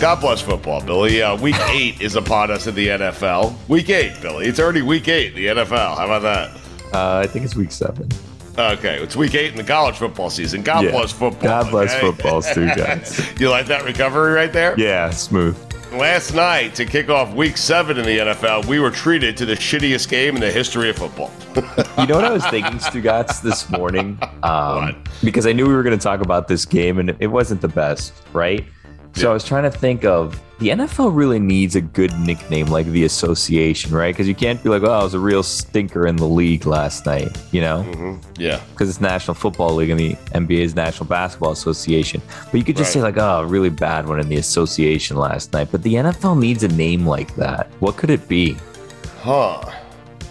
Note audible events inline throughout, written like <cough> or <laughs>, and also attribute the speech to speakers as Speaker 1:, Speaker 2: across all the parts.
Speaker 1: God bless football, Billy. Uh, week <laughs> eight is upon us in the NFL. Week eight, Billy. It's already week eight in the NFL. How about that?
Speaker 2: Uh, I think it's week seven.
Speaker 1: Okay, it's week eight in the college football season. God
Speaker 2: Yeah.
Speaker 1: bless football.
Speaker 2: God bless
Speaker 1: okay?
Speaker 2: footballs <laughs> too, guys.
Speaker 1: you like that recovery right there?
Speaker 2: Yeah, smooth.
Speaker 1: Last night, to kick off week seven in the NFL, we were treated to the shittiest game in the history of football. <laughs>
Speaker 2: You know what I was thinking, Stugotz, this morning? Um? Because I knew we were going to talk about this game, and it wasn't the best, right? So
Speaker 1: Yeah.
Speaker 2: I was trying to think of the NFL really needs a good nickname like the Association, right? Because you can't be like, oh, I was a real stinker in the league last night, you know? Mm-hmm.
Speaker 1: yeah.
Speaker 2: Because it's National Football League and the NBA's National Basketball Association. But you could just
Speaker 1: Right.
Speaker 2: say, like, oh, a really bad one in the Association last night. But the NFL needs a name like that. What could it be?
Speaker 1: Huh.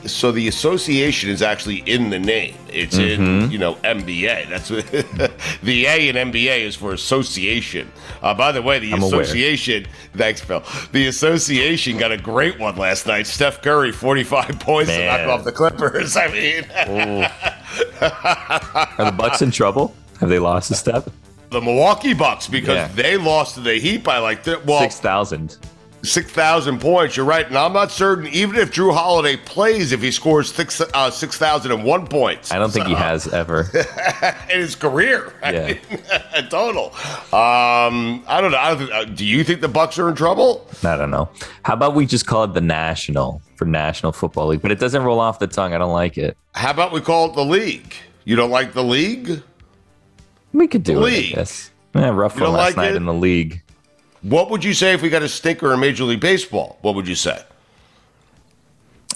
Speaker 1: So the association is actually in the name. It's
Speaker 2: Mm-hmm.
Speaker 1: in, you know, NBA. That's what <laughs> the A in NBA is for association. Uh, by the way, the
Speaker 2: I'm aware.
Speaker 1: association, thanks, Phil. The association got a great one last night. Steph Curry, 45 points to knock off the Clippers. <laughs> I mean,
Speaker 2: Are the Bucks in <laughs> trouble? Have they lost a step?
Speaker 1: the Milwaukee Bucks, because
Speaker 2: Yeah.
Speaker 1: they lost to the Heat by like, th- well,
Speaker 2: 6,000.
Speaker 1: 6,000 points. You're right. And I'm not certain, even if Jrue Holiday plays, if he scores six, uh, 6,001 points.
Speaker 2: I don't think he has ever. <laughs>
Speaker 1: in his career. I
Speaker 2: Yeah. <laughs>
Speaker 1: mean, total. Um, I don't know. I don't think, uh, do you think the Bucks are in trouble?
Speaker 2: I don't know. How about we just call it the National for National Football League? But it doesn't roll off the tongue. I don't like it.
Speaker 1: How about we call it the league? You don't like the league?
Speaker 2: We could do
Speaker 1: League.
Speaker 2: it, I guess. Yeah, rough one last
Speaker 1: like
Speaker 2: night
Speaker 1: it?
Speaker 2: in the league.
Speaker 1: What would you say if we got a stinker in Major League Baseball? What would you say?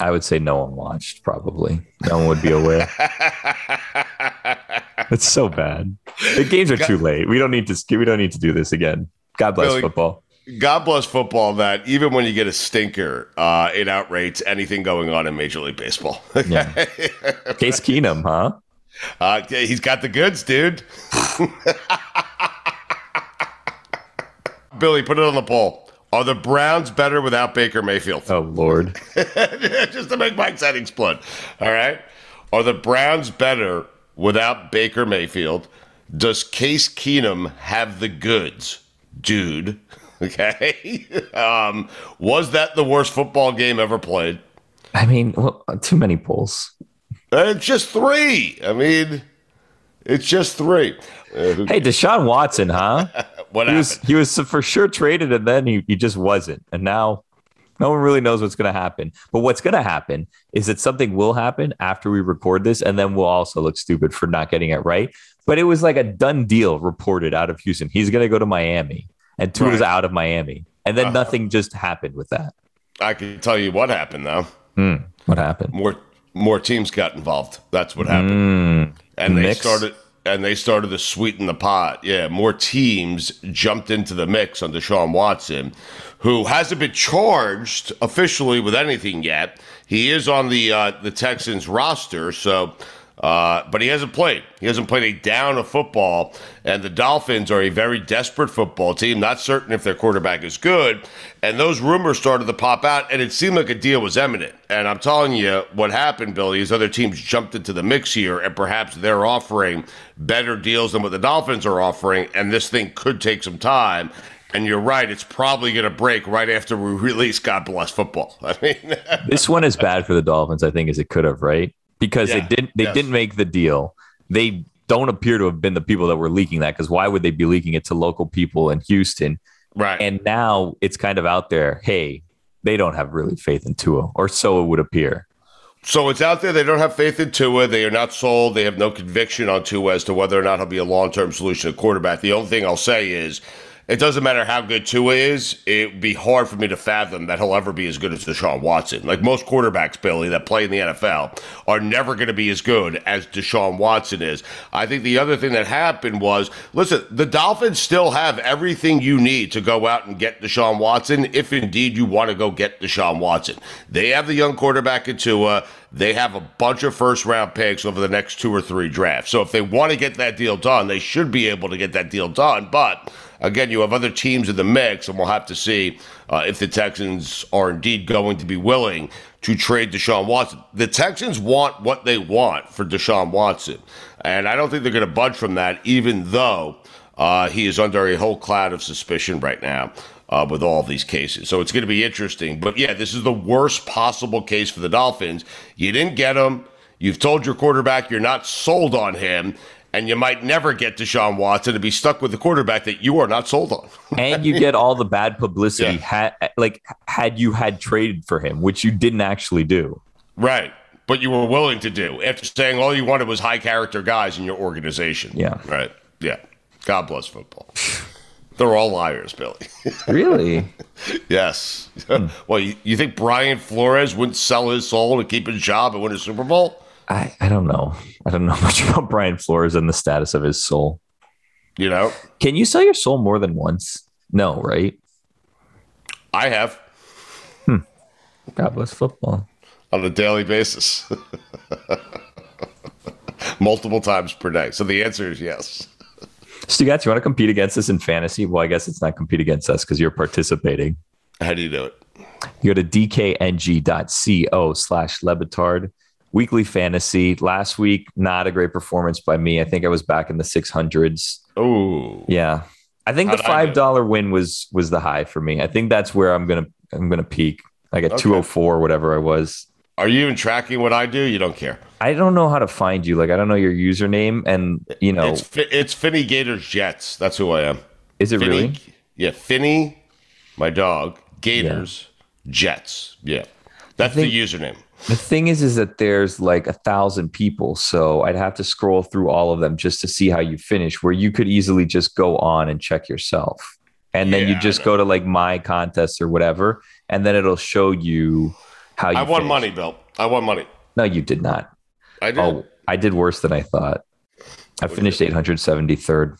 Speaker 2: I would say no one watched, probably. No one would be aware. <laughs> it's so bad. The games are too late. We don't need to we don't need to do this again. God bless
Speaker 1: Billy-
Speaker 2: football.
Speaker 1: God bless football that even when you get a stinker, uh, it outrates anything going on in Major League Baseball.
Speaker 2: Yeah. <laughs> Case Keenum, huh?
Speaker 1: Uh, he's got the goods, dude. <laughs> Billy, put it on the poll. Are the Browns better without Baker Mayfield?
Speaker 2: Oh Lord. <laughs>
Speaker 1: Just to make my exciting explode. All right. Are the Browns better without Baker Mayfield? Does Case Keenum have the goods, dude? <laughs> Okay. <laughs> um, was that the worst football game ever played?
Speaker 2: I mean, well, too many polls.
Speaker 1: Uh, It's just three. I mean, it's just three. Uh,
Speaker 2: Hey, Deshaun Watson, huh?
Speaker 1: What
Speaker 2: he was he was for sure traded and then he, he just wasn't. And now no one really knows what's going to happen. But what's going to happen is that something will happen after we record this, and then we'll also look stupid for not getting it right. But it was like a done deal reported out of Houston. He's going to go to Miami, and Tua's
Speaker 1: Right.
Speaker 2: out of Miami, and then
Speaker 1: Uh-huh.
Speaker 2: nothing just happened with that.
Speaker 1: I can tell you what happened though.
Speaker 2: Hmm. What happened?
Speaker 1: More more teams got involved. That's what happened. and they started and they started to sweeten the pot. Yeah, more teams jumped into the mix on Deshaun Watson, who hasn't been charged officially with anything yet. He is on the uh, the Texans roster, so Uh, but he hasn't played. He hasn't played a down of football. And the Dolphins are a very desperate football team, not certain if their quarterback is good. And those rumors started to pop out, and it seemed like a deal was imminent. And I'm telling you, what happened, Billy, is other teams jumped into the mix here, and perhaps they're offering better deals than what the Dolphins are offering. And this thing could take some time. And you're right; it's probably going to break right after we <laughs> release God Bless Football. I mean, <laughs>
Speaker 2: this one is bad for the Dolphins, I think, as it could have, right? Because
Speaker 1: Yeah,
Speaker 2: they didn't they
Speaker 1: yes.
Speaker 2: didn't make the deal. They don't appear to have been the people that were leaking that because why would they be leaking it to local people in Houston?
Speaker 1: right?
Speaker 2: And now it's kind of out there. Hey, they don't have really faith in Tua, or so it would appear.
Speaker 1: So it's out there. They don't have faith in Tua. They are not sold. They have no conviction on Tua as to whether or not he'll be a long term solution at quarterback. The only thing I'll say is it doesn't matter how good Tua is. It would be hard for me to fathom that he'll ever be as good as Deshaun Watson. Like most quarterbacks, Billy, that play in the NFL are never going to be as good as Deshaun Watson is. I think the other thing that happened was listen, the Dolphins still have everything you need to go out and get Deshaun Watson if indeed you want to go get Deshaun Watson. They have the young quarterback in Tua. They have a bunch of first round picks over the next two or three drafts. So if they want to get that deal done, they should be able to get that deal done. But again, you have other teams in the mix, and we'll have to see uh, if the Texans are indeed going to be willing to trade Deshaun Watson. The Texans want what they want for Deshaun Watson, and I don't think they're going to budge from that, even though uh, he is under a whole cloud of suspicion right now. Uh, with all these cases. So it's going to be interesting. But yeah, this is the worst possible case for the Dolphins. You didn't get him. You've told your quarterback you're not sold on him. And you might never get Deshaun Watson to be stuck with the quarterback that you are not sold on. <laughs>
Speaker 2: and you get all the bad publicity
Speaker 1: Yeah.
Speaker 2: had like had you had traded for him, which you didn't actually do.
Speaker 1: right. But you were willing to do after saying all you wanted was high character guys in your organization.
Speaker 2: Yeah.
Speaker 1: Right. Yeah. God bless football. They're all liars, Billy. <laughs>
Speaker 2: Really?
Speaker 1: yes. Hmm. <laughs> well, you, you think Brian Flores wouldn't sell his soul to keep his job and win a Super Bowl?
Speaker 2: I, I don't know. I don't <laughs> know much about Brian Flores and the status of his soul.
Speaker 1: You know,
Speaker 2: Can you sell your soul more than once? No, right?
Speaker 1: I have hmm.
Speaker 2: God bless football.
Speaker 1: on a daily basis, <laughs> multiple times per day. So the answer is yes.
Speaker 2: Stugotz, you want to compete against us in fantasy? Well, I guess it's not compete against us because you're participating.
Speaker 1: How do you do it?
Speaker 2: You go to dkng.co slash LeBatard. Weekly fantasy. Last week, not a great performance by me. I think I was back in the 600s.
Speaker 1: Oh,
Speaker 2: Yeah. I think the
Speaker 1: How'd I
Speaker 2: five dollar win was was the high for me. I think that's where I'm gonna I'm gonna peak. Like at
Speaker 1: Okay.
Speaker 2: 204, whatever I was.
Speaker 1: are you even tracking what I do? You don't care.
Speaker 2: I don't know how to find you. Like I don't know your username, and you know,
Speaker 1: It's it's Finny Gators Jets. That's who I am.
Speaker 2: is it
Speaker 1: Finny,
Speaker 2: really?
Speaker 1: Yeah, Finny, my dog. Gators Jets. Yeah, that's
Speaker 2: think-
Speaker 1: the username.
Speaker 2: The thing is, is that there's like a thousand people, so I'd have to scroll through all of them just to see how you finish. Where you could easily just go on and check yourself, and then
Speaker 1: Yeah,
Speaker 2: you just go to like my contest or whatever, and then it'll show you how you.
Speaker 1: I won money, Bill. I won money.
Speaker 2: No, you did not.
Speaker 1: I did.
Speaker 2: Oh, I did worse than I thought. I
Speaker 1: did
Speaker 2: finished 873rd.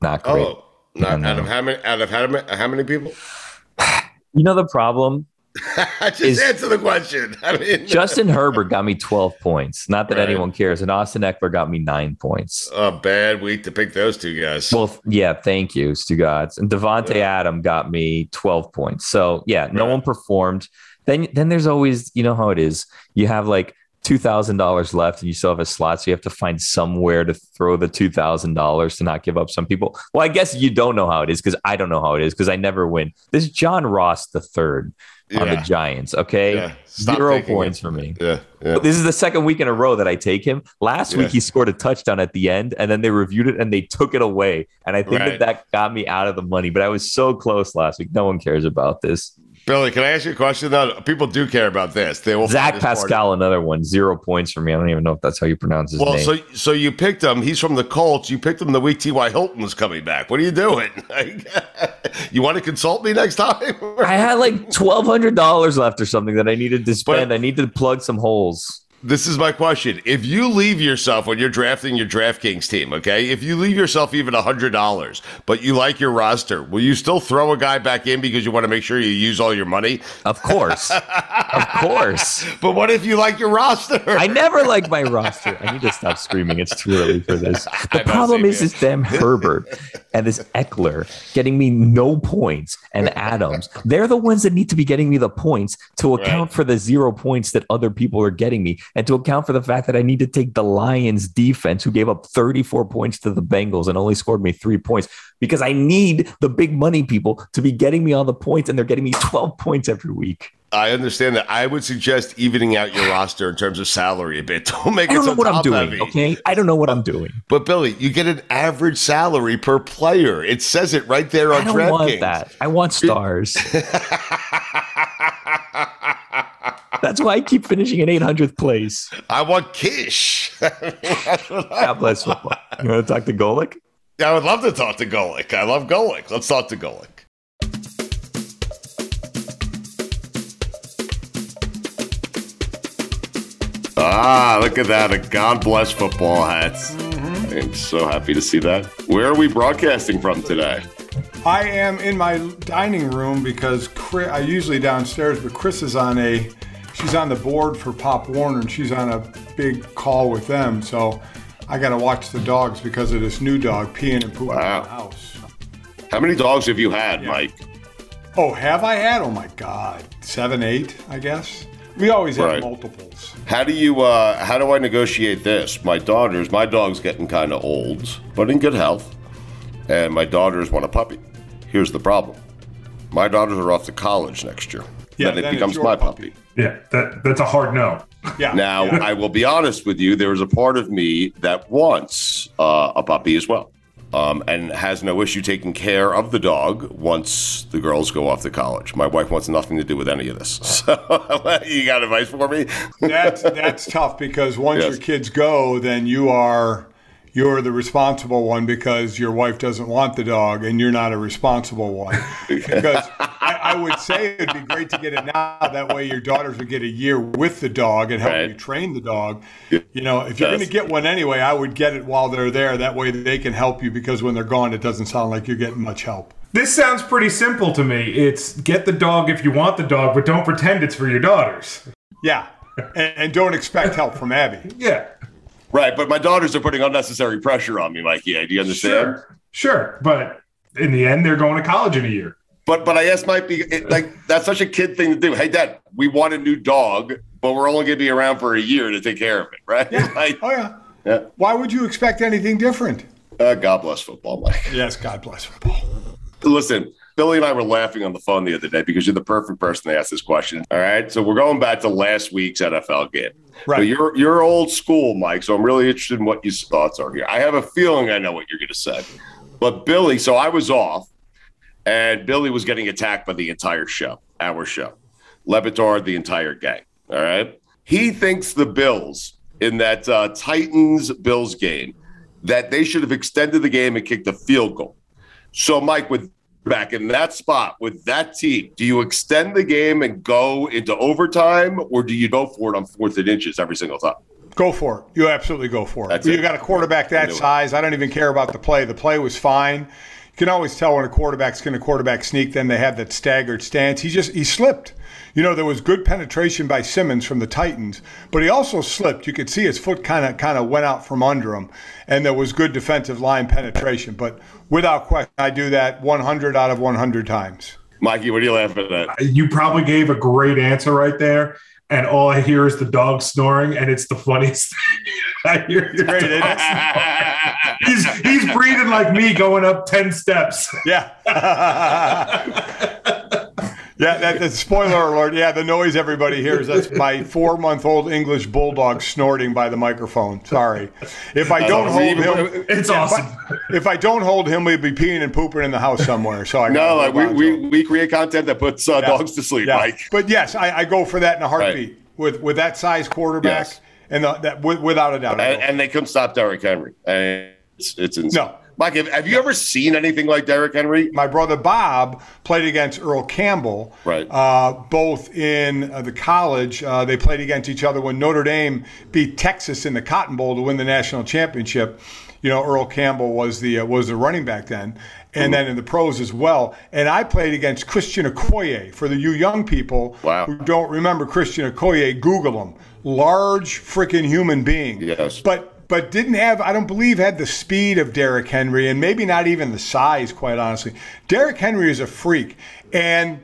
Speaker 2: Not great.
Speaker 1: Oh, not out of how many? Out of how many? How many people? <sighs>
Speaker 2: You know the problem? <laughs>
Speaker 1: Just
Speaker 2: Is-
Speaker 1: answer the question. <laughs> I mean, <laughs>
Speaker 2: Justin Herbert got me 12 points. Not that
Speaker 1: Right.
Speaker 2: anyone cares. And Austin Ekeler got me nine points.
Speaker 1: a bad week to pick those two guys.
Speaker 2: Well, yeah, thank you, Stugotz. And Davante Adam got me 12 points. So yeah, no
Speaker 1: Right.
Speaker 2: one performed. Then then there's always, you know how it is. You have like two thousand dollars left and you still have a slot. So you have to find somewhere to throw the two thousand dollars to not give up some people. Well, I guess you don't know how it is because I don't know how it is because I never win. This is John Ross the third on the Giants. Okay.
Speaker 1: Yeah.
Speaker 2: Zero points
Speaker 1: it.
Speaker 2: for me.
Speaker 1: yeah, yeah.
Speaker 2: This is the second week in a row that I take him. Last
Speaker 1: Yeah.
Speaker 2: week he scored a touchdown at the end, and then they reviewed it and they took it away. And I think
Speaker 1: Right.
Speaker 2: that that got me out of the money. But I was so close last week. No one cares about this.
Speaker 1: Billy, can I ask you a question? Though people do care about this. They will.
Speaker 2: Zach
Speaker 1: find this part-
Speaker 2: Pascal, another one, zero points for me. I don't even know if that's how you pronounce his
Speaker 1: Well,
Speaker 2: name.
Speaker 1: Well, so so you picked him. He's from the Colts. You picked him the week T.Y. Hilton was coming back. What are you doing? <laughs> <laughs> you want to consult me next time? <laughs>
Speaker 2: I had like twelve hundred dollars left or something that I needed to spend. I needed to plug some holes.
Speaker 1: This is my question. If you leave yourself when you're drafting your DraftKings team, okay, if you leave yourself even $100, but you like your roster, will you still throw a guy back in because you want to make sure you use all your money?
Speaker 2: Of course. of course. <laughs>
Speaker 1: But what if you like your roster?
Speaker 2: I never like my roster. I need to stop screaming. It's too early for this. <laughs> The problem is this damn Herbert and this Ekeler getting me no points and Adams. They're the ones that need to be getting me the points to account for the zero points that other people are getting me and to account for the fact that I need to take the Lions defense who gave up 34 points to the Bengals and only scored me three points because I need the big money people to be getting me all the points and they're getting me <laughs> 12 points every week.
Speaker 1: I understand that. I would suggest evening out your roster in terms of salary a bit. <laughs> Don't make
Speaker 2: I don't
Speaker 1: so
Speaker 2: know what I'm doing.
Speaker 1: heavy.
Speaker 2: Okay. I don't know what I'm doing.
Speaker 1: But Billy, you get an average salary per player. It says it right there on
Speaker 2: I don't
Speaker 1: DraftKings.
Speaker 2: want that. I want stars. <laughs> That's why I keep finishing in 800th place.
Speaker 1: I want Kish. <laughs>
Speaker 2: God bless football. You want to talk to Golic?
Speaker 1: I would love to talk to Golic. I love Golic. Let's talk to Golic. Ah, look at that. A God bless football hats. I'm so happy to see that. Where are we broadcasting from today?
Speaker 3: I am in my dining room because Chris, I usually downstairs, but Chris is on a, she's on the board for Pop Warner and she's on a big call with them. So I got to watch the dogs because of this new dog peeing and pooping
Speaker 1: Wow.
Speaker 3: in the house.
Speaker 1: How many dogs have you had, Mike?
Speaker 3: Oh, have I had? Oh my God, seven, eight, I guess. We always have
Speaker 1: Right.
Speaker 3: multiples.
Speaker 1: How do you uh how do I negotiate this? My daughters, my dog's getting kind of old, but in good health. And my daughters want a puppy. Here's the problem. My daughters are off to college next year.
Speaker 3: Yeah,
Speaker 1: then it
Speaker 3: then
Speaker 1: becomes my
Speaker 3: puppy.
Speaker 1: puppy.
Speaker 4: Yeah, that that's a hard no.
Speaker 3: Yeah.
Speaker 1: Now,
Speaker 3: yeah.
Speaker 1: I will be honest with you, there is a part of me that wants uh, a puppy as well. Um, and has no issue taking care of the dog once the girls go off to college. My wife wants nothing to do with any of this. <laughs> So, <laughs> you got advice for me? <laughs>
Speaker 3: that's that's tough because once
Speaker 1: Yes.
Speaker 3: your kids go, then you are you're the responsible one because your wife doesn't want the dog and you're not a responsible one. because I, I would say it'd be great to get it now. That way your daughters would get a year with the dog and help
Speaker 1: Right.
Speaker 3: you train the dog. You know, if you're going to get one anyway, I would get it while they're there. That way they can help you because when they're gone, it doesn't sound like you're getting much help.
Speaker 4: This sounds pretty simple to me. It's get the dog if you want the dog, but don't pretend it's for your daughters.
Speaker 3: Yeah. And, and don't expect help from Abby.
Speaker 4: Yeah,
Speaker 1: Right, but my daughters are putting unnecessary pressure on me, Mikey. Do you understand?
Speaker 4: sure, sure. But in the end, they're going to college in a year.
Speaker 1: But but I asked Mike, be it, like that's such a kid thing to do. Hey, Dad, we want a new dog, but we're only going to be around for a year to take care of it, right? <laughs> Like,
Speaker 3: Oh, yeah.
Speaker 1: yeah.
Speaker 3: Why would you expect anything different?
Speaker 1: Uh, God bless football, Mike. <laughs>
Speaker 3: Yes, God bless football.
Speaker 1: Listen, Billy and I were laughing on the phone the other day because you're the perfect person to ask this question. All right, so we're going back to last week's NFL game.
Speaker 3: Right.
Speaker 1: But you're you're old school, Mike. So I'm really interested in what your thoughts are here. I have a feeling I know what you're going to say, but Billy. So I was off, and Billy was getting attacked by the entire show, our show, Le Batard, the entire gang. All right, he thinks the Bills in that uh, Titans Bills game that they should have extended the game and kicked a field goal. So, Mike, with back in that spot with that team, do you extend the game and go into overtime, or do you go for it on fourth and inches every single time?
Speaker 3: Go for it. You absolutely go for it.
Speaker 1: That's
Speaker 3: you
Speaker 1: it.
Speaker 3: got a quarterback that
Speaker 1: knew it.
Speaker 3: size. I don't even care about the play. The play was fine. You can always tell when a quarterback's going to quarterback sneak. Then they have that staggered stance. He just he slipped. You know there was good penetration by Simmons from the Titans, but he also slipped. You could see his foot kind of kind of went out from under him, and there was good defensive line penetration. But without question, I do that 100 out of 100 times.
Speaker 1: Mikey, what are you laughing at?
Speaker 4: You probably gave a great answer right there. And all I hear is the dog snoring, and it's the funniest <laughs> thing. I hear your
Speaker 3: Great, isn't it? <laughs>
Speaker 4: He's he's breathing like me going up ten steps.
Speaker 3: Yeah. <laughs> yeah, that, that's spoiler alert. Yeah, the noise everybody hears, that's my four month old English bulldog snorting by the microphone. Sorry. If I don't hold him,
Speaker 4: It's awesome.
Speaker 3: If I, if I don't hold him, we'll be peeing and pooping in the house somewhere. So I
Speaker 1: No, like we,
Speaker 3: hold on to
Speaker 1: we, we create content that puts uh,
Speaker 3: Yeah.
Speaker 1: dogs to sleep,
Speaker 3: Yeah.
Speaker 1: Mike.
Speaker 3: But yes, I, I go for that in a heartbeat with with that size quarterback,
Speaker 1: Yes.
Speaker 3: and the, that without a doubt.
Speaker 1: And, and they couldn't stop Derrick Henry. And it's, it's insane.
Speaker 3: no,
Speaker 1: Mike, have, have you ever seen anything like Derrick Henry?
Speaker 3: My brother Bob played against Earl Campbell.
Speaker 1: Right.
Speaker 3: Uh, both in uh, the college, uh, they played against each other when Notre Dame beat Texas in the Cotton Bowl to win the national championship. You know, Earl Campbell was the uh, was the running back then, and then in the pros as well. And I played against Christian Okoye. For the you young people
Speaker 1: Wow.
Speaker 3: who don't remember Christian Okoye, Google him. Large freaking human being.
Speaker 1: Yes.
Speaker 3: But but didn't have, I don't believe, had the speed of Derrick Henry and maybe not even the size, quite honestly. Derrick Henry is a freak. And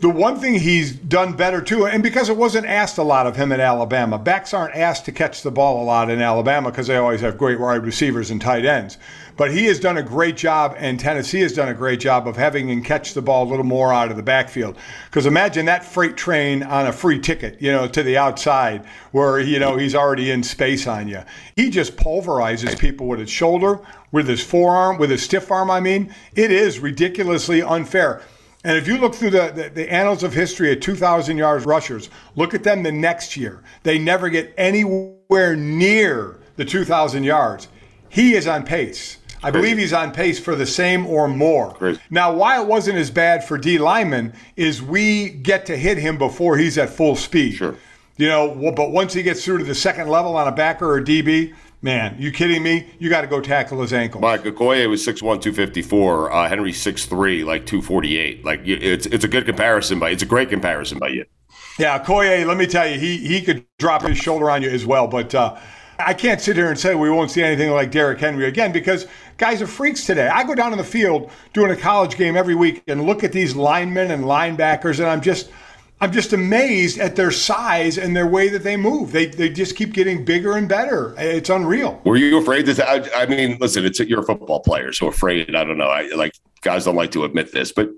Speaker 3: the one thing he's done better too, and because it wasn't asked a lot of him in Alabama, backs aren't asked to catch the ball a lot in Alabama because they always have great wide receivers and tight ends. But he has done a great job, and Tennessee has done a great job of having him catch the ball a little more out of the backfield. Because imagine that freight train on a free ticket, you know, to the outside where, you know, he's already in space on you. He just pulverizes people with his shoulder, with his forearm, with his stiff arm, I mean. It is ridiculously unfair. And if you look through the, the, the annals of history of 2,000 yards rushers, look at them the next year. They never get anywhere near the 2,000 yards. He is on pace. I believe he's on pace for the same or more.
Speaker 1: Crazy.
Speaker 3: Now, why it wasn't as bad for D-linemen is we get to hit him before he's at full speed.
Speaker 1: Sure.
Speaker 3: You know, well, but once he gets through to the second level on a backer or DB, man, you kidding me? You got to go tackle his ankle.
Speaker 1: Mike Okoye was 6'1", 254. Uh, Henry 6'3", like 248. Like it's it's a good comparison, but it's a great comparison by you.
Speaker 3: Yeah, Koye, let me tell you, he he could drop his shoulder on you as well. But uh, I can't sit here and say we won't see anything like Derrick Henry again because guys are freaks today. I go down in the field doing a college game every week and look at these linemen and linebackers, and I'm just I'm just amazed at their size and their way that they move. They they just keep getting bigger and better. It's unreal.
Speaker 1: Were you afraid to? I, I mean, listen, it's you're a football player, so afraid. I don't know. I like guys don't like to admit this, but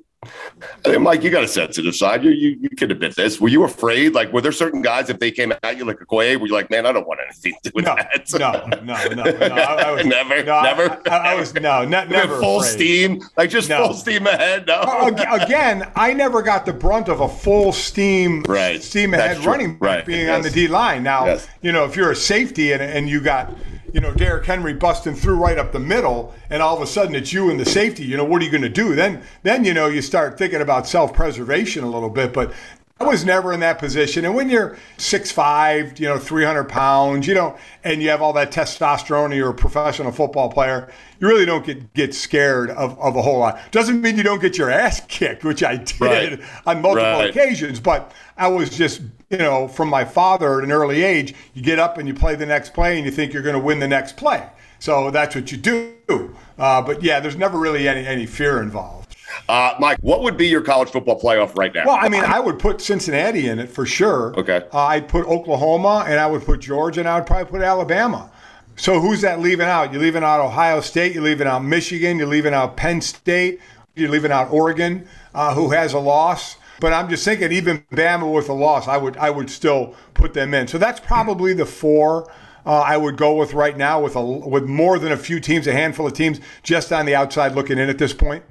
Speaker 1: I mean, Mike, you got a sensitive side. You, you you can admit this. Were you afraid? Like, were there certain guys if they came at you like a Koye, were you like, man, I don't want anything to do with
Speaker 3: No,
Speaker 1: that?
Speaker 3: no, no, no, no. I, I was, <laughs>
Speaker 1: Never?
Speaker 3: no,
Speaker 1: Never?
Speaker 3: I, I was no, ne- never
Speaker 1: full
Speaker 3: afraid.
Speaker 1: steam, like just
Speaker 3: No.
Speaker 1: full steam ahead. No,
Speaker 3: Again, I never got the brunt of a full steam,
Speaker 1: Right.
Speaker 3: steam ahead running
Speaker 1: Right.
Speaker 3: being on the D line. Now,
Speaker 1: Yes.
Speaker 3: you know, if you're a safety and, and you got, you know, Derrick Henry busting through right up the middle, and all of a sudden it's you and the safety. You know, what are you going to do? Then, then you know, you start thinking about self-preservation a little bit. But I was never in that position. And when you're 6'5", you know, 300 pounds, you know, and you have all that testosterone and you're a professional football player, you really don't get, get scared of, of a whole lot. Doesn't mean you don't get your ass kicked, which I did
Speaker 1: Right.
Speaker 3: on multiple
Speaker 1: Right.
Speaker 3: occasions, but I was just, you know, from my father at an early age, you get up and you play the next play and you think you're going to win the next play. So that's what you do. Uh, but yeah, there's never really any, any fear involved.
Speaker 1: Uh, Mike, what would be your college football playoff right now?
Speaker 3: Well, I mean, I would put Cincinnati in it for sure.
Speaker 1: Okay.
Speaker 3: Uh, I'd put Oklahoma, and I would put Georgia, and I would probably put Alabama. So who's that leaving out? You're leaving out Ohio State. You're leaving out Michigan. You're leaving out Penn State. You're leaving out Oregon, uh, who has a loss. But I'm just thinking, even Bama with a loss, I would I would still put them in. So that's probably the four. Uh, I would go with right now with a with more than a few teams, a handful of teams just on the outside looking in at this point.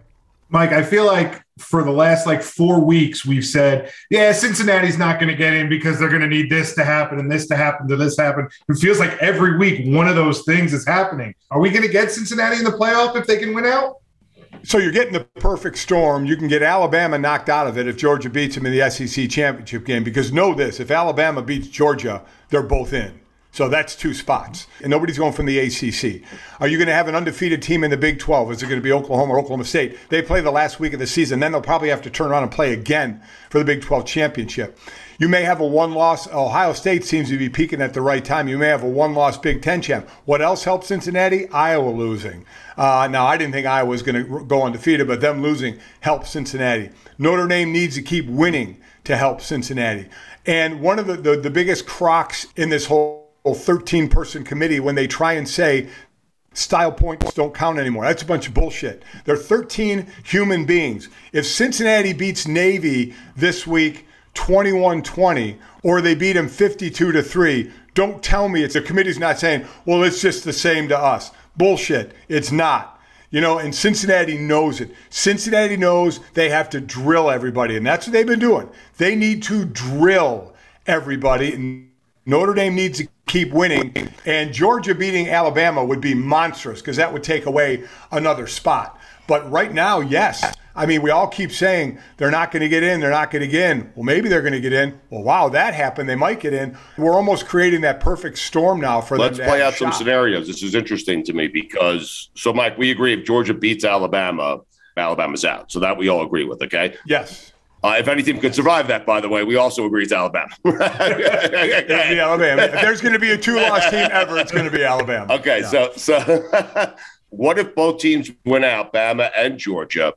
Speaker 4: Mike, I feel like for the last like four weeks, we've said, yeah, Cincinnati's not going to get in because they're going to need this to happen and this to happen to this happen. It feels like every week one of those things is happening. Are we going to get Cincinnati in the playoff if they can win out?
Speaker 3: So you're getting the perfect storm. You can get Alabama knocked out of it if Georgia beats them in the SEC championship game. Because know this: if Alabama beats Georgia, they're both in. So that's two spots, and nobody's going from the ACC. Are you going to have an undefeated team in the Big 12? Is it going to be Oklahoma or Oklahoma State? They play the last week of the season, then they'll probably have to turn around and play again for the Big 12 championship. You may have a one-loss. Ohio State seems to be peaking at the right time. You may have a one-loss Big Ten champ. What else helped Cincinnati? Iowa losing. Uh, now I didn't think Iowa was going to go undefeated, but them losing helped Cincinnati. Notre Dame needs to keep winning to help Cincinnati. And one of the, the, the biggest crocs in this whole 13 person committee when they try and say style points don't count anymore. That's a bunch of bullshit. They're 13 human beings. If Cincinnati beats Navy this week 21-20 or they beat them 52 to 3, don't tell me it's the committee's not saying, "Well, it's just the same to us." Bullshit. It's not. You know, and Cincinnati knows it. Cincinnati knows they have to drill everybody, and that's what they've been doing. They need to drill everybody. And Notre Dame needs to keep winning. And Georgia beating Alabama would be monstrous because that would take away another spot. But right now, yes. I mean, we all keep saying they're not going to get in, they're not going to get in. Well, maybe they're going to get in. Well, wow, that happened. They might get in. We're almost creating that perfect storm now for
Speaker 1: Let's
Speaker 3: them. Let's
Speaker 1: play out some scenarios. This is interesting to me because, so Mike, we agree if Georgia beats Alabama, Alabama's out. So that we all agree with, okay?
Speaker 3: Yes.
Speaker 1: Uh, if team could survive that, by the way, we also agree it's Alabama. <laughs>
Speaker 3: yeah, Alabama. If there's going to be a two-loss <laughs> team ever, it's going to be Alabama.
Speaker 1: Okay, yeah. so so <laughs> what if both teams win out, Bama and Georgia,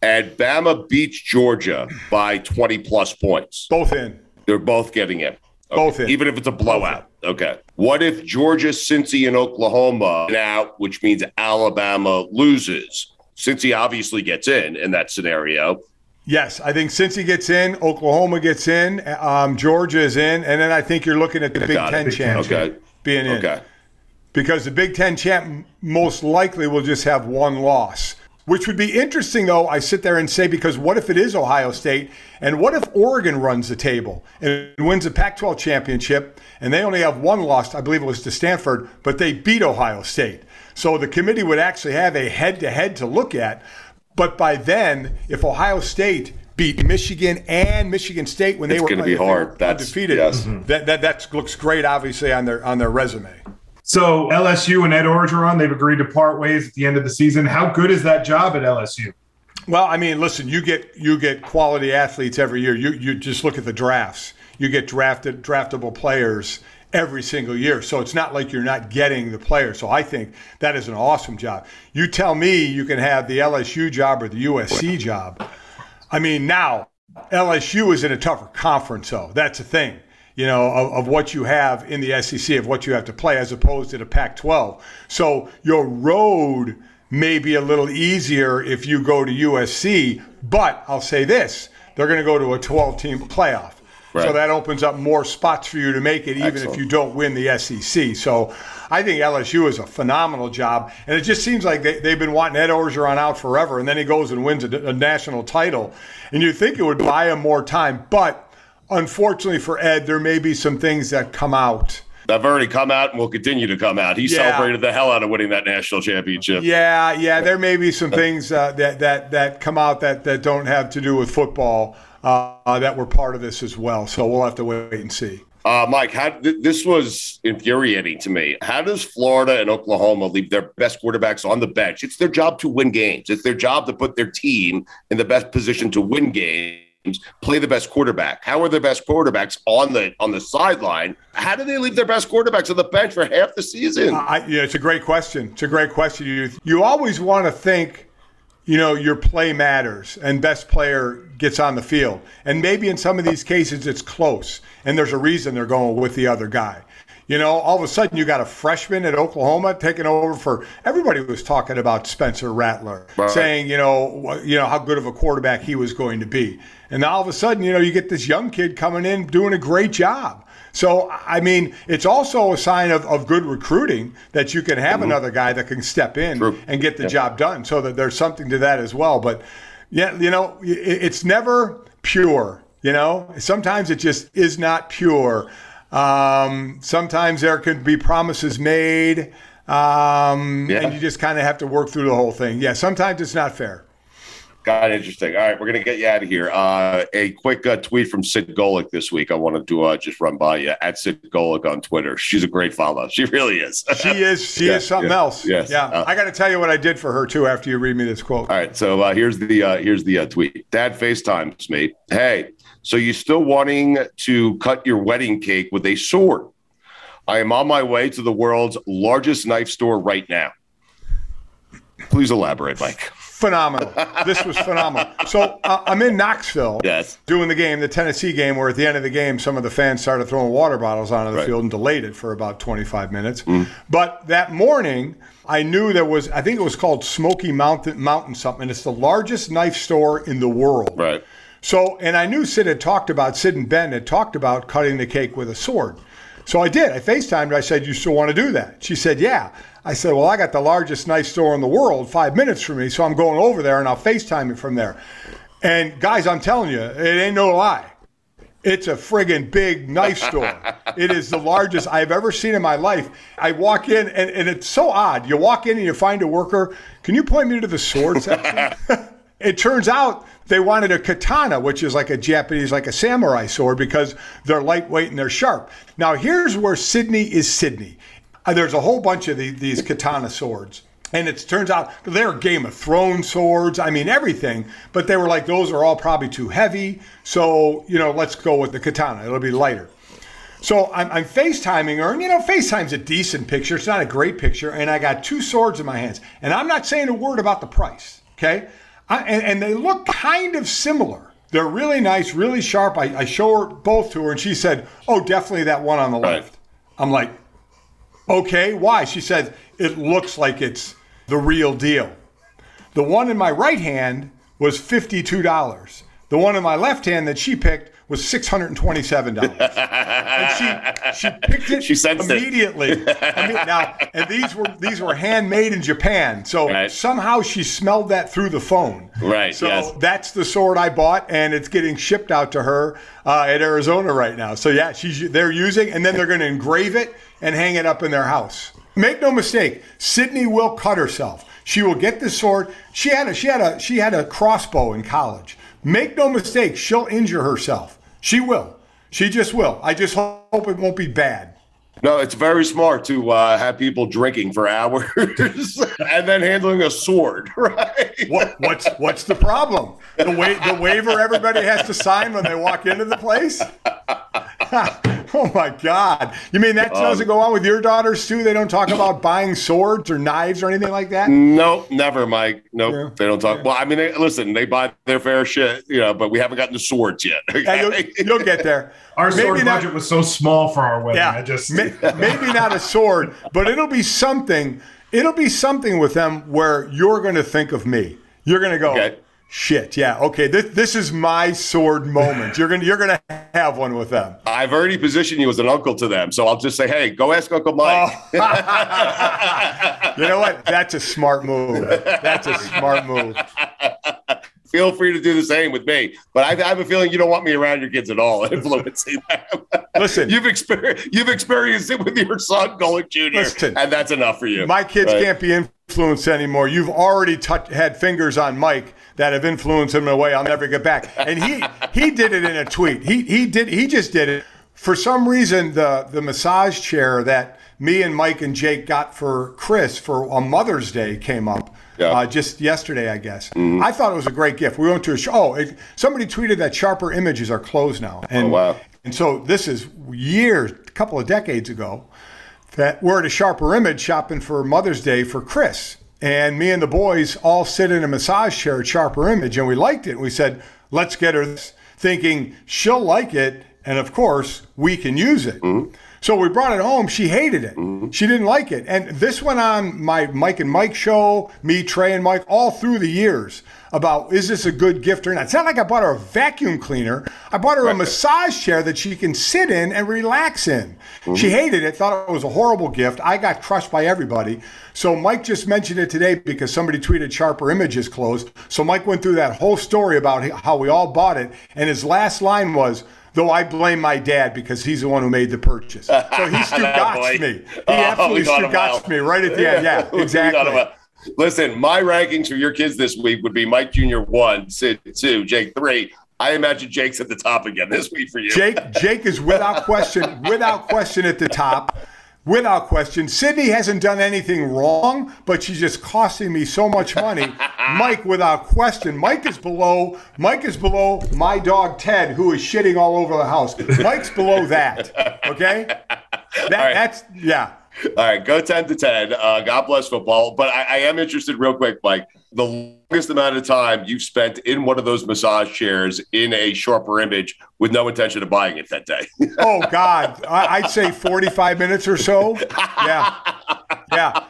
Speaker 1: and Bama beats Georgia by 20 plus points?
Speaker 3: Both in.
Speaker 1: They're both getting in.
Speaker 3: Okay. Both in.
Speaker 1: Even if it's a blowout. Okay. What if Georgia, Cincy, and Oklahoma out, which means Alabama loses? Cincy obviously gets in in that scenario.
Speaker 3: Yes, I think since he gets in, Oklahoma gets in, um, Georgia is in, and then I think you're looking at the Big Ten champ okay. being in. Okay. Because the Big Ten champ most likely will just have one loss. Which would be interesting, though. I sit there and say, because what if it is Ohio State? And what if Oregon runs the table and wins a Pac 12 championship and they only have one loss? I believe it was to Stanford, but they beat Ohio State. So the committee would actually have a head to head to look at. But by then, if Ohio State beat Michigan and Michigan State when
Speaker 1: it's
Speaker 3: they were
Speaker 1: going to be hard. That's
Speaker 3: defeated.
Speaker 1: Yes.
Speaker 3: That, that that looks great, obviously on their on their resume.
Speaker 4: So LSU and Ed Orgeron, they've agreed to part ways at the end of the season. How good is that job at LSU?
Speaker 3: Well, I mean, listen, you get you get quality athletes every year. You you just look at the drafts. You get drafted draftable players every single year. So it's not like you're not getting the players. So I think that is an awesome job. You tell me you can have the LSU job or the USC job. I mean, now LSU is in a tougher conference, though. That's the thing, you know, of, of what you have in the SEC, of what you have to play, as opposed to the Pac 12. So your road may be a little easier if you go to USC, but I'll say this they're going to go to a 12 team playoff. Right. So that opens up more spots for you to make it, even Excellent. if you don't win the SEC. So I think LSU is a phenomenal job. And it just seems like they, have been wanting Ed Orgeron out forever. And then he goes and wins a, a national title. And you think it would buy him more time. But unfortunately for Ed, there may be some things that come out.
Speaker 1: That have already come out and will continue to come out. He yeah. celebrated the hell out of winning that national championship.
Speaker 3: Yeah, yeah. There may be some things uh, that, that, that come out that, that don't have to do with football uh, that were part of this as well. So we'll have to wait and see.
Speaker 1: Uh, Mike, how, th- this was infuriating to me. How does Florida and Oklahoma leave their best quarterbacks on the bench? It's their job to win games. It's their job to put their team in the best position to win games. Play the best quarterback. How are the best quarterbacks on the on the sideline? How do they leave their best quarterbacks on the bench for half the season?
Speaker 3: Uh, I, yeah, it's a great question. It's a great question. You you always want to think you know, your play matters and best player gets on the field. And maybe in some of these cases it's close and there's a reason they're going with the other guy. You know, all of a sudden you got a freshman at Oklahoma taking over for everybody was talking about Spencer Rattler, right. saying, you know, you know how good of a quarterback he was going to be. And all of a sudden, you know, you get this young kid coming in doing a great job. So, I mean, it's also a sign of, of good recruiting that you can have mm-hmm. another guy that can step in True. and get the yeah. job done. So that there's something to that as well. But yeah, you know, it's never pure. You know, sometimes it just is not pure. Um, sometimes there could be promises made, um, yeah. and you just kind of have to work through the whole thing. Yeah, sometimes it's not fair.
Speaker 1: Got it. interesting. All right, we're going to get you out of here. Uh, a quick uh, tweet from Sid Golic this week. I wanted to uh, just run by you at Sid Golic on Twitter. She's a great follow. She really is. <laughs>
Speaker 3: she is. She yeah, is something
Speaker 1: yeah,
Speaker 3: else.
Speaker 1: Yes.
Speaker 3: Yeah. Uh, I got to tell you what I did for her too. After you read me this quote.
Speaker 1: All right. So uh, here's the uh, here's the tweet. Dad FaceTimes me. Hey, so you still wanting to cut your wedding cake with a sword? I am on my way to the world's largest knife store right now. Please elaborate, Mike
Speaker 3: phenomenal. this was phenomenal. So uh, I'm in Knoxville,
Speaker 1: yes,
Speaker 3: doing the game, the Tennessee game, where at the end of the game, some of the fans started throwing water bottles onto the
Speaker 1: right.
Speaker 3: field and delayed it for about 25 minutes. Mm. But that morning, I knew there was, I think it was called Smoky Mountain Mountain something. It's the largest knife store in the world.
Speaker 1: Right.
Speaker 3: So, and I knew Sid had talked about, Sid and Ben had talked about cutting the cake with a sword. So I did. I FaceTimed her. I said, You still want to do that? She said, Yeah. I said, Well, I got the largest knife store in the world five minutes from me, so I'm going over there and I'll FaceTime it from there. And guys, I'm telling you, it ain't no lie. It's a friggin' big knife <laughs> store. it is the largest I've ever seen in my life. I walk in, and, and it's so odd. You walk in and you find a worker. Can you point me to the sword <laughs> section? <laughs> it turns out they wanted a katana, which is like a Japanese, like a samurai sword, because they're lightweight and they're sharp. Now, here's where Sydney is Sydney. Uh, There's a whole bunch of the, these katana swords. And it turns out they're Game of Thrones swords. I mean, everything. But they were like, those are all probably too heavy. So, you know, let's go with the katana. It'll be lighter. So I'm, I'm FaceTiming her, and you know, FaceTime's a decent picture. It's not a great picture. And I got two swords in my hands. And I'm not saying a word about the price, okay? I, and, and they look kind of similar. They're really nice, really sharp. I, I show her both to her, and she said, Oh, definitely that one on the
Speaker 1: Right.
Speaker 3: left. I'm like, Okay, why? She said, It looks like it's the real deal. The one in my right hand was $52. The one in my left hand that she picked was $627. and she she picked it
Speaker 1: She sensed it.
Speaker 3: immediately. I mean, now, and these were these were handmade in Japan. So
Speaker 1: Right.
Speaker 3: somehow she smelled that through the phone.
Speaker 1: Right,
Speaker 3: So
Speaker 1: yes.
Speaker 3: that's the sword I bought, and it's getting shipped out to her uh, at Arizona right now. So yeah, she's they're using, and then they're going to engrave it and hang it up in their house. Make no mistake, Sydney will cut herself. She will get the sword. She had a she had a she had a crossbow in college. Make no mistake, she'll injure herself. She will. She just will. I just hope it won't be bad.
Speaker 1: No, it's very smart to uh, have people drinking for hours <laughs> and then handling a sword, <laughs> right?
Speaker 3: What what's what's the problem? The wa- the waiver everybody has to sign when they walk into the place. <laughs> oh my God! You mean that doesn't um, go on with your daughters too? They don't talk about buying swords or knives or anything like that.
Speaker 1: No, never, Mike. Nope,
Speaker 3: Yeah.
Speaker 1: they don't talk. Well, I mean, they, listen, they buy their fair shit, you know, but we haven't gotten the swords yet.
Speaker 3: Yeah, you'll, <laughs> you'll get there.
Speaker 4: Our
Speaker 3: Maybe
Speaker 4: sword
Speaker 3: not-
Speaker 4: budget was so small for our wedding.
Speaker 3: Yeah,
Speaker 4: I just
Speaker 3: may- maybe not a sword, but it'll be something. It'll be something with them where you're going to think of me. You're going to go,
Speaker 1: Okay.
Speaker 3: Shit, yeah, okay. This this is my sword moment. You're gonna you're gonna have one with them.
Speaker 1: I've already positioned you as an uncle to them, so I'll just say, hey, go ask Uncle Mike. Oh.
Speaker 3: You know what? That's a smart move. That's a smart move.
Speaker 1: Feel free to do the same with me, but I, I have a feeling you don't want me around your kids at all, <laughs> influencing them.
Speaker 3: Listen,
Speaker 1: you've experienced you've experienced it with your son Golic Jr.,
Speaker 3: Listen.
Speaker 1: and that's enough for you.
Speaker 3: my kids
Speaker 1: Right.
Speaker 3: can't be influenced anymore. You've already touch, had fingers on Mike that have influenced him in a way I'll never get back. And he he did it in a tweet. He he did he just did it. For some reason, the the massage chair that me and Mike and Jake got for Chris for a Mother's Day came up.
Speaker 1: Yeah.
Speaker 3: Uh, just yesterday, I guess. I thought it was a great gift. We went to a show. Oh, it, somebody tweeted that Sharper Images are closed now. And,
Speaker 1: Oh, wow.
Speaker 3: And so this is years, a couple of decades ago that we're at a sharper image shopping for Mother's Day for Chris. And me and the boys all sit in a massage chair at Sharper Image, and we liked it. We said, let's get her this, thinking she'll like it, and of course, we can use it. Mm-hmm. So we brought it home. She hated it. Mm-hmm. She didn't like it. And this went on my Mike and Mike show, me, Trey, and Mike, all through the years about is this a good gift or not. It's not like I bought her a vacuum cleaner. I bought her a massage chair that she can sit in and relax in. She mm-hmm. hated it, thought it was a horrible gift. I got crushed by everybody. So Mike just mentioned it today because somebody tweeted Sharper Images closed. So Mike went through that whole story about how we all bought it. And his last line was, Though I blame my dad because he's the one who made the purchase. So he. <laughs> Stugotz me. He
Speaker 1: Oh,
Speaker 3: absolutely
Speaker 1: we got him
Speaker 3: Stugotz
Speaker 1: well.
Speaker 3: me right at the end. Yeah, <laughs> exactly.
Speaker 1: Listen, my rankings for your kids this week would be Mike Jr. one, Sid two, Jake three. I imagine Jake's at the top again this week for you.
Speaker 3: Jake Jake is without <laughs> question, without question at the top. Without question. Sydney hasn't done anything wrong, but she's just costing me so much money. <laughs> Mike, without question. Mike is below Mike is below my dog Ted, who is shitting all over the house. Mike's below that. Okay? <laughs> That, That's yeah.
Speaker 1: All right, go 10 to 10. Uh, God bless football. But I, I am interested, real quick, Mike. The longest amount of time you've spent in one of those massage chairs in a sharper image with no intention of buying it that day.
Speaker 3: Oh God, I, I'd say forty-five minutes or so. <laughs> Yeah, yeah.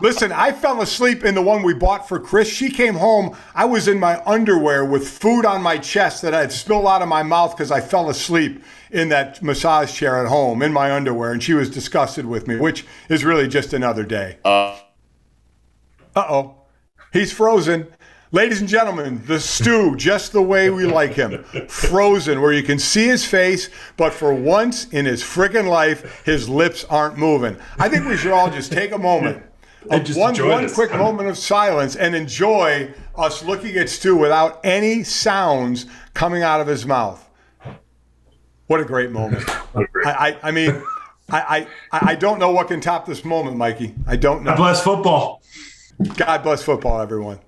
Speaker 3: Listen, I fell asleep in the one we bought for Chris. She came home. I was in my underwear with food on my chest that I had spilled out of my mouth because I fell asleep in that massage chair at home in my underwear, and she was disgusted with me, which is really just another day. Uh oh, he's frozen. Ladies and gentlemen, the stew, just the way we like him. Frozen, where you can see his face, but for once in his freaking life, his lips aren't moving. I think we should all just take a moment. One one quick moment of silence and enjoy us looking at Stu without any sounds coming out of his mouth. What a great moment. <laughs> I, I, I mean, I, I, I don't know what can top this moment, Mikey. I don't know.
Speaker 4: God bless football.
Speaker 3: God bless football, everyone.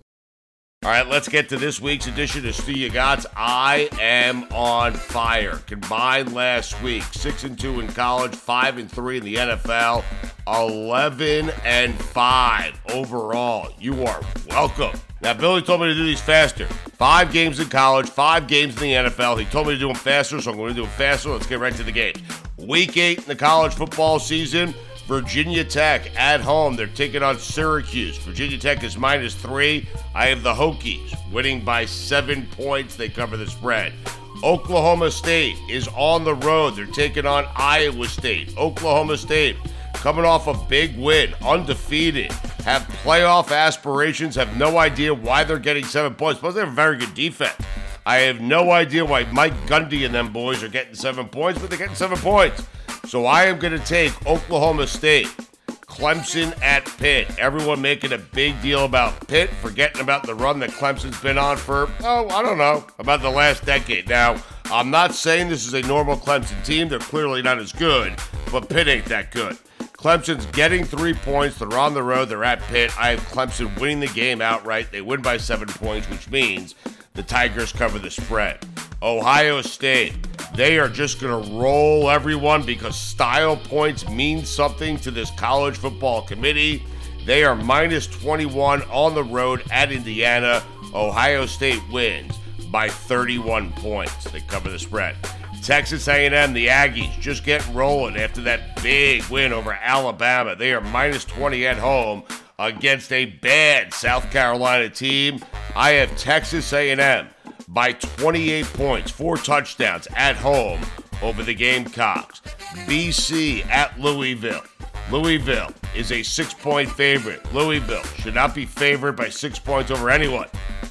Speaker 1: All right, let's get to this week's edition of Stugotz's I Am on Fire. Combined last week, six and two in college, five and three in the NFL, eleven and five overall. You are welcome. Now, Billy told me to do these faster. Five games in college, five games in the NFL. He told me to do them faster, so I'm going to do them faster. Let's get right to the games. Week eight in the college football season. Virginia Tech at home. They're taking on Syracuse. Virginia Tech is minus three. I have the Hokies winning by seven points. They cover the spread. Oklahoma State is on the road. They're taking on Iowa State. Oklahoma State coming off a big win, undefeated, have playoff aspirations, have no idea why they're getting seven points. Plus, they have a very good defense. I have no idea why Mike Gundy and them boys are getting seven points, but they're getting seven points. So I am going to take Oklahoma State. Clemson at Pitt. Everyone making a big deal about Pitt, forgetting about the run that Clemson's been on for, oh, I don't know, about the last decade. Now, I'm not saying this is a normal Clemson team. They're clearly not as good, but Pitt ain't that good. Clemson's getting three points. They're on the road. They're at Pitt. I have Clemson winning the game outright. They win by seven points, which means the Tigers cover the spread. Ohio State, they are just going to roll everyone because style points mean something to this college football committee. They are minus 21 on the road at Indiana. Ohio State wins by 31 points. They cover the spread. Texas A&M, the Aggies, just getting rolling after that big win over Alabama. They are minus 20 at home against a bad South Carolina team. I have Texas A&M by 28 points, four touchdowns at home over the Gamecocks. BC at Louisville. Louisville is a six point favorite. Louisville should not be favored by six points over anyone.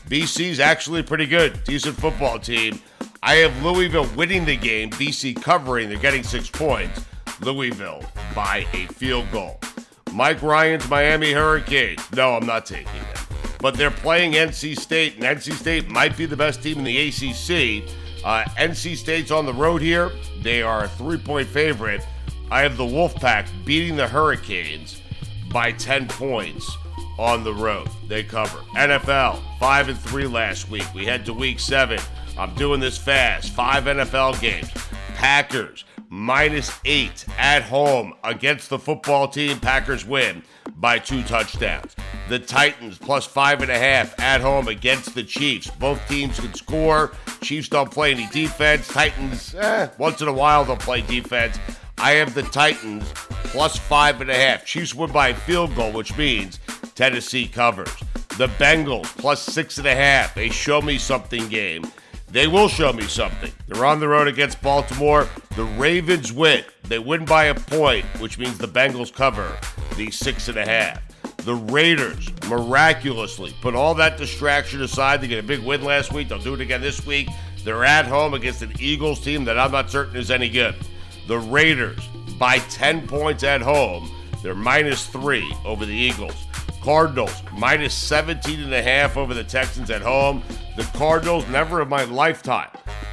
Speaker 1: BC's actually pretty good, decent football team. I have Louisville winning the game, BC covering, they're getting six points. Louisville by a field goal. Mike Ryan's Miami Hurricanes. No, I'm not taking them. But they're playing NC State, and NC State might be the best team in the ACC. Uh, NC State's on the road here. They are a three point favorite. I have the Wolfpack beating the Hurricanes by 10 points on the road. They cover. NFL, 5 and 3 last week. We head to week 7. I'm doing this fast. 5 NFL games. Packers, minus 8 at home against the football team. Packers win by two touchdowns. The Titans, plus 5.5 at home against the Chiefs. Both teams can score. Chiefs don't play any defense. Titans, eh, once in a while they'll play defense. I have the Titans plus five and a half. Chiefs win by a field goal, which means Tennessee covers. The Bengals plus six and a half. A show me something game. They will show me something. They're on the road against Baltimore. The Ravens win. They win by a point, which means the Bengals cover the six and a half. The Raiders miraculously put all that distraction aside. They get a big win last week. They'll do it again this week. They're at home against an Eagles team that I'm not certain is any good. The Raiders by 10 points at home. They're minus three over the Eagles. Cardinals minus 17 and a half over the Texans at home. The Cardinals, never in my lifetime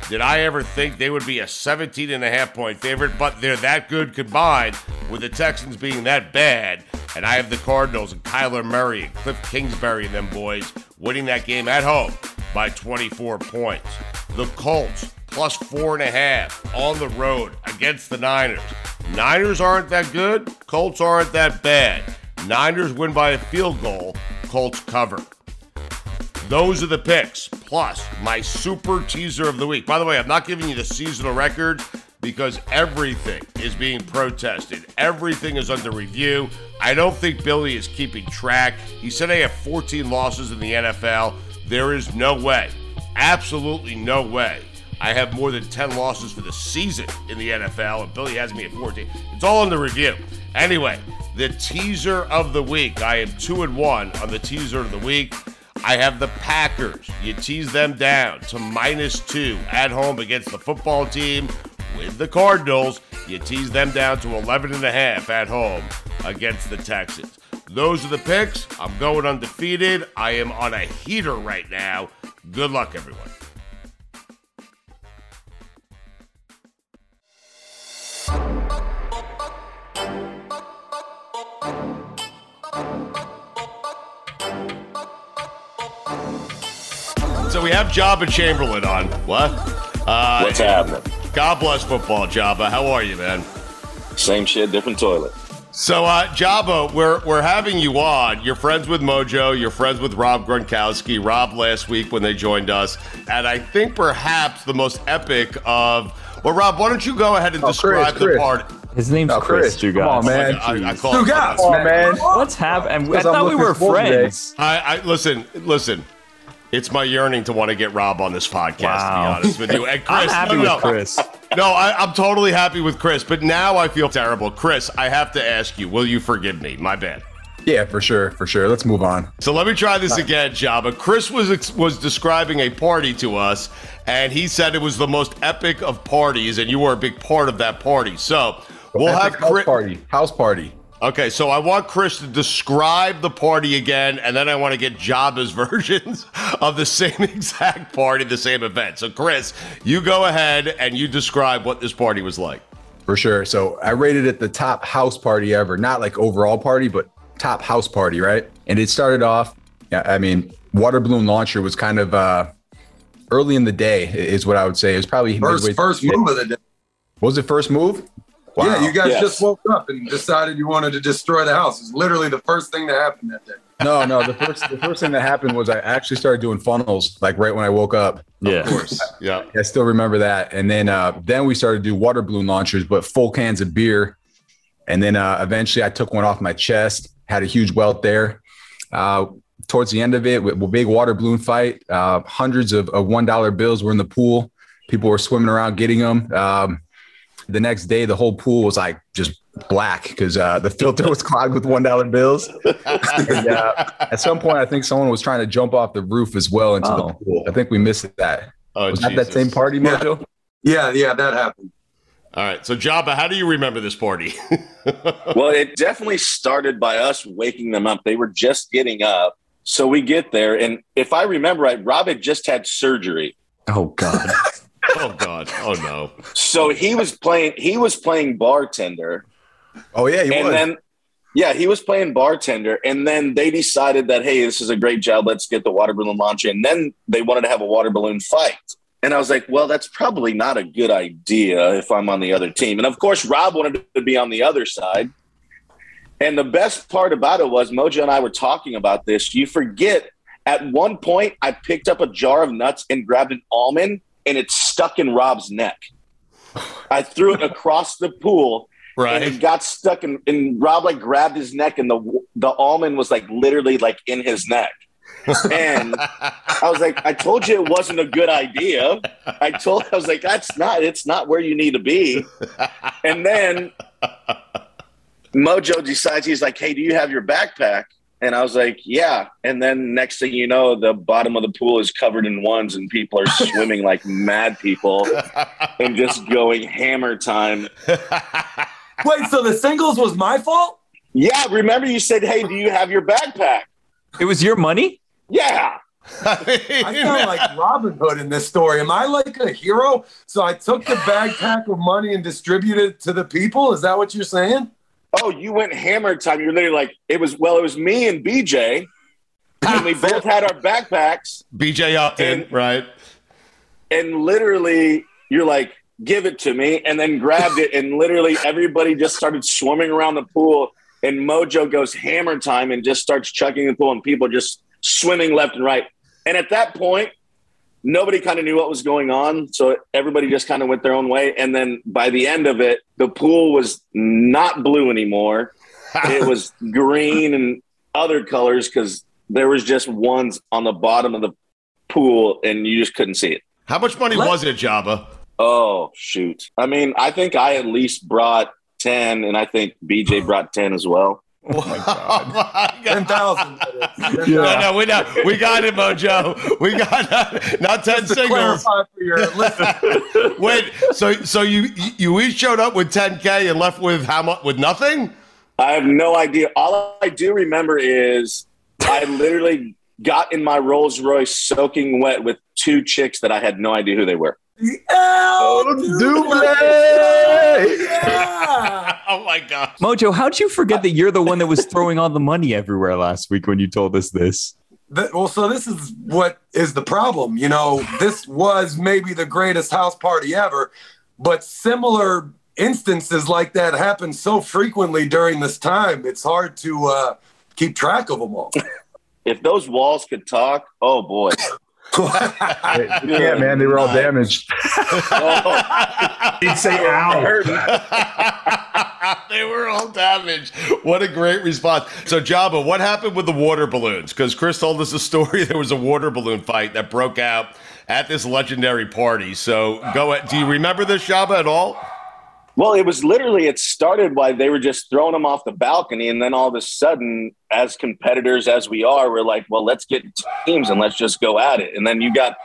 Speaker 1: did I ever think they would be a 17 and a half point favorite, but they're that good combined with the Texans being that bad. And I have the Cardinals and Kyler Murray and Cliff Kingsbury and them boys winning that game at home by 24 points. The Colts plus four and a half on the road against the Niners. Niners aren't that good, Colts aren't that bad. Niners win by a field goal, Colts cover. Those are the picks, plus my super teaser of the week. By the way, I'm not giving you the seasonal record because everything is being protested. Everything is under review. I don't think Billy is keeping track. He said I have 14 losses in the NFL. There is no way, absolutely no way. I have more than 10 losses for the season in the NFL, and Billy has me at 14. It's all under review. Anyway, the teaser of the week. I am two and one on the teaser of the week. I have the Packers. You tease them down to minus two at home against the football team with the Cardinals. You tease them down to 11 and a half at home against the Texans. Those are the picks. I'm going undefeated. I am on a heater right now. Good luck, everyone. So we have Joba Chamberlain on. What? Uh,
Speaker 5: What's happening?
Speaker 1: God bless football, Joba. How are you, man?
Speaker 5: Same shit, different toilet.
Speaker 1: So, uh, Joba, we're we're having you on. You're friends with Mojo. You're friends with Rob Gronkowski. Rob last week when they joined us, and I think perhaps the most epic of. Well, Rob, why don't you go ahead and
Speaker 6: Oh, Chris,
Speaker 1: describe the
Speaker 6: Chris.
Speaker 1: party?
Speaker 2: His name's
Speaker 6: Oh,
Speaker 2: Chris.
Speaker 6: Chris, come on, man.
Speaker 1: I, I call
Speaker 6: Two
Speaker 1: him-
Speaker 6: guys, man.
Speaker 2: What's happening? I thought we were friends.
Speaker 1: I, I listen, listen. It's my yearning to want to get Rob on this podcast.
Speaker 2: Wow.
Speaker 1: To be honest with you, and <laughs> Chris,
Speaker 2: I'm happy
Speaker 1: no,
Speaker 2: with
Speaker 1: no,
Speaker 2: Chris.
Speaker 1: No, I, I'm totally happy with Chris, but now I feel terrible. Chris, I have to ask you: Will you forgive me? My bad.
Speaker 6: Yeah, for sure, for sure. Let's move on.
Speaker 1: So let me try this again, Joba. Chris was was describing a party to us, and he said it was the most epic of parties, and you were a big part of that party. So we'll
Speaker 6: Epic
Speaker 1: have
Speaker 6: house
Speaker 1: Chris.
Speaker 6: party. House party.
Speaker 1: Okay, so I want Chris to describe the party again, and then I want to get Joba's <laughs> versions of the same <laughs> exact party, the same event. So, Chris, you go ahead and you describe what this party was like.
Speaker 6: For sure. So I rated it the top house party ever. Not like overall party, but top house party, right? And it started off, yeah, I mean, water balloon launcher was kind of uh early in the day, is what I would say. It was probably
Speaker 7: First,
Speaker 6: midway-
Speaker 7: first move of the day.
Speaker 6: What was it first move?
Speaker 7: Yeah, you guys
Speaker 5: Yes.
Speaker 7: just woke up and decided you wanted to destroy the house. It's literally the first thing that happened that day.
Speaker 6: No, no. The first the first thing that happened was I actually started doing funnels like right when I woke up.
Speaker 2: Yeah.
Speaker 1: Of course. Yeah.
Speaker 6: I still remember that. And then uh, then we started to do water balloon launchers, but full cans of beer. And then uh, eventually I took one off my chest, had a huge welt there. Uh, towards the end of it, with a big water balloon fight, uh, hundreds of, of $1 bills were in the pool. People were swimming around getting them. Um, the next day, the whole pool was like just black because uh, the filter was clogged with $1 bills. <laughs> And, uh, at some point, I think someone was trying to jump off the roof as well into
Speaker 2: Oh.
Speaker 6: the pool. I think we missed that.
Speaker 1: Oh,
Speaker 6: Was that that same party,
Speaker 7: Yeah.
Speaker 6: Mojo?
Speaker 7: Yeah, yeah, that happened.
Speaker 1: All right. So, Joba, how do you remember this party? <laughs>
Speaker 5: Well, it definitely started by us waking them up. They were just getting up. So we get there. And if I remember right, Rob had just had surgery.
Speaker 2: Oh God. <laughs>
Speaker 1: oh, God. Oh, no.
Speaker 5: So he was playing, he was playing bartender.
Speaker 6: Oh yeah, he
Speaker 5: and
Speaker 6: was.
Speaker 5: then yeah he was playing bartender and then they decided that hey this is a great job let's get the water balloon launch, and then they wanted to have a water balloon fight and i was like well that's probably not a good idea if i'm on the other team and of course rob wanted to be on the other side and the best part about it was mojo and i were talking about this you forget at one point i picked up a jar of nuts and grabbed an almond and it stuck in rob's neck i threw it across the pool Right. and it got stuck and, and Rob like grabbed his neck and the the almond was like literally like in his neck. And <laughs> I was like, I told you it wasn't a good idea. I told I was like, that's not it's not where you need to be. And then <laughs> Mojo decides he's like, Hey, do you have your backpack? And I was like, Yeah. And then next thing you know, the bottom of the pool is covered in ones and people are <laughs> swimming like mad people and just going hammer time. <laughs>
Speaker 7: Wait, so the singles was my fault?
Speaker 5: Yeah, remember you said, "Hey, do you have your backpack?"
Speaker 2: It was your money?
Speaker 5: Yeah.
Speaker 7: I sound like Robin Hood in this story. Am I like a hero? So I took the backpack of money and distributed it to the people. Is that what you're saying?
Speaker 5: Oh, you went hammer time. You're literally like, it was well, it was me and BJ, and we both had our backpacks,
Speaker 1: BJ Upton,
Speaker 5: And-
Speaker 1: right?
Speaker 5: and literally, you're like, "Give it to me," and then grabbed it, and literally everybody just started swimming around the pool. And Mojo goes hammer time and just starts chucking the pool, and people just swimming left and right. And at that point, nobody kind of knew what was going on. So everybody just kind of went their own way. And then by the end of it, the pool was not blue anymore. <laughs> it was green and other colors because there was just ones on the bottom of the pool and you just couldn't see it.
Speaker 1: How much money
Speaker 7: Let-
Speaker 1: was it, Joba?
Speaker 5: Oh, shoot. I mean, I think I at least brought 10 and I think BJ <gasps> brought 10 as well.
Speaker 1: Oh <laughs> my God.
Speaker 7: Ten thousand.
Speaker 1: No, no, we know. We got it, Mojo. We got <laughs> not, not ten
Speaker 7: To
Speaker 1: singles.
Speaker 7: clarify for your listeners, <laughs>
Speaker 1: Wait, so so you you each showed up with 10k and left with how much? With nothing?
Speaker 5: I have no idea. All I do remember is I literally got in my Rolls Royce soaking wet with two chicks that I had no idea who they were.
Speaker 7: The El Duble. Yeah.
Speaker 1: Oh my god!
Speaker 2: Mojo, how'd you forget that you're the one that was throwing all the money everywhere last week when you told us this?
Speaker 7: Th- well, so this is what is the problem. You know, this was maybe the greatest house party ever, but similar instances like that happen so frequently during this time. It's hard to uh, keep track of them all.
Speaker 5: If those walls could talk, oh boy. <laughs>
Speaker 6: yeah, man, they were all damaged.
Speaker 5: Oh, <laughs>
Speaker 4: He'd say, ow. <laughs>
Speaker 1: they were all damaged. What a great response. So, Joba, what happened with the water balloons? Because Chris told us a story. There was a water balloon fight that broke out at this legendary party. So, go ahead. Do you remember this, Joba, at all?
Speaker 5: Well, it was literally, it started by they were just throwing them off the balcony. And then all of a sudden, as competitors as we are, we're like, well, let's get teams and let's just go at it. And then you got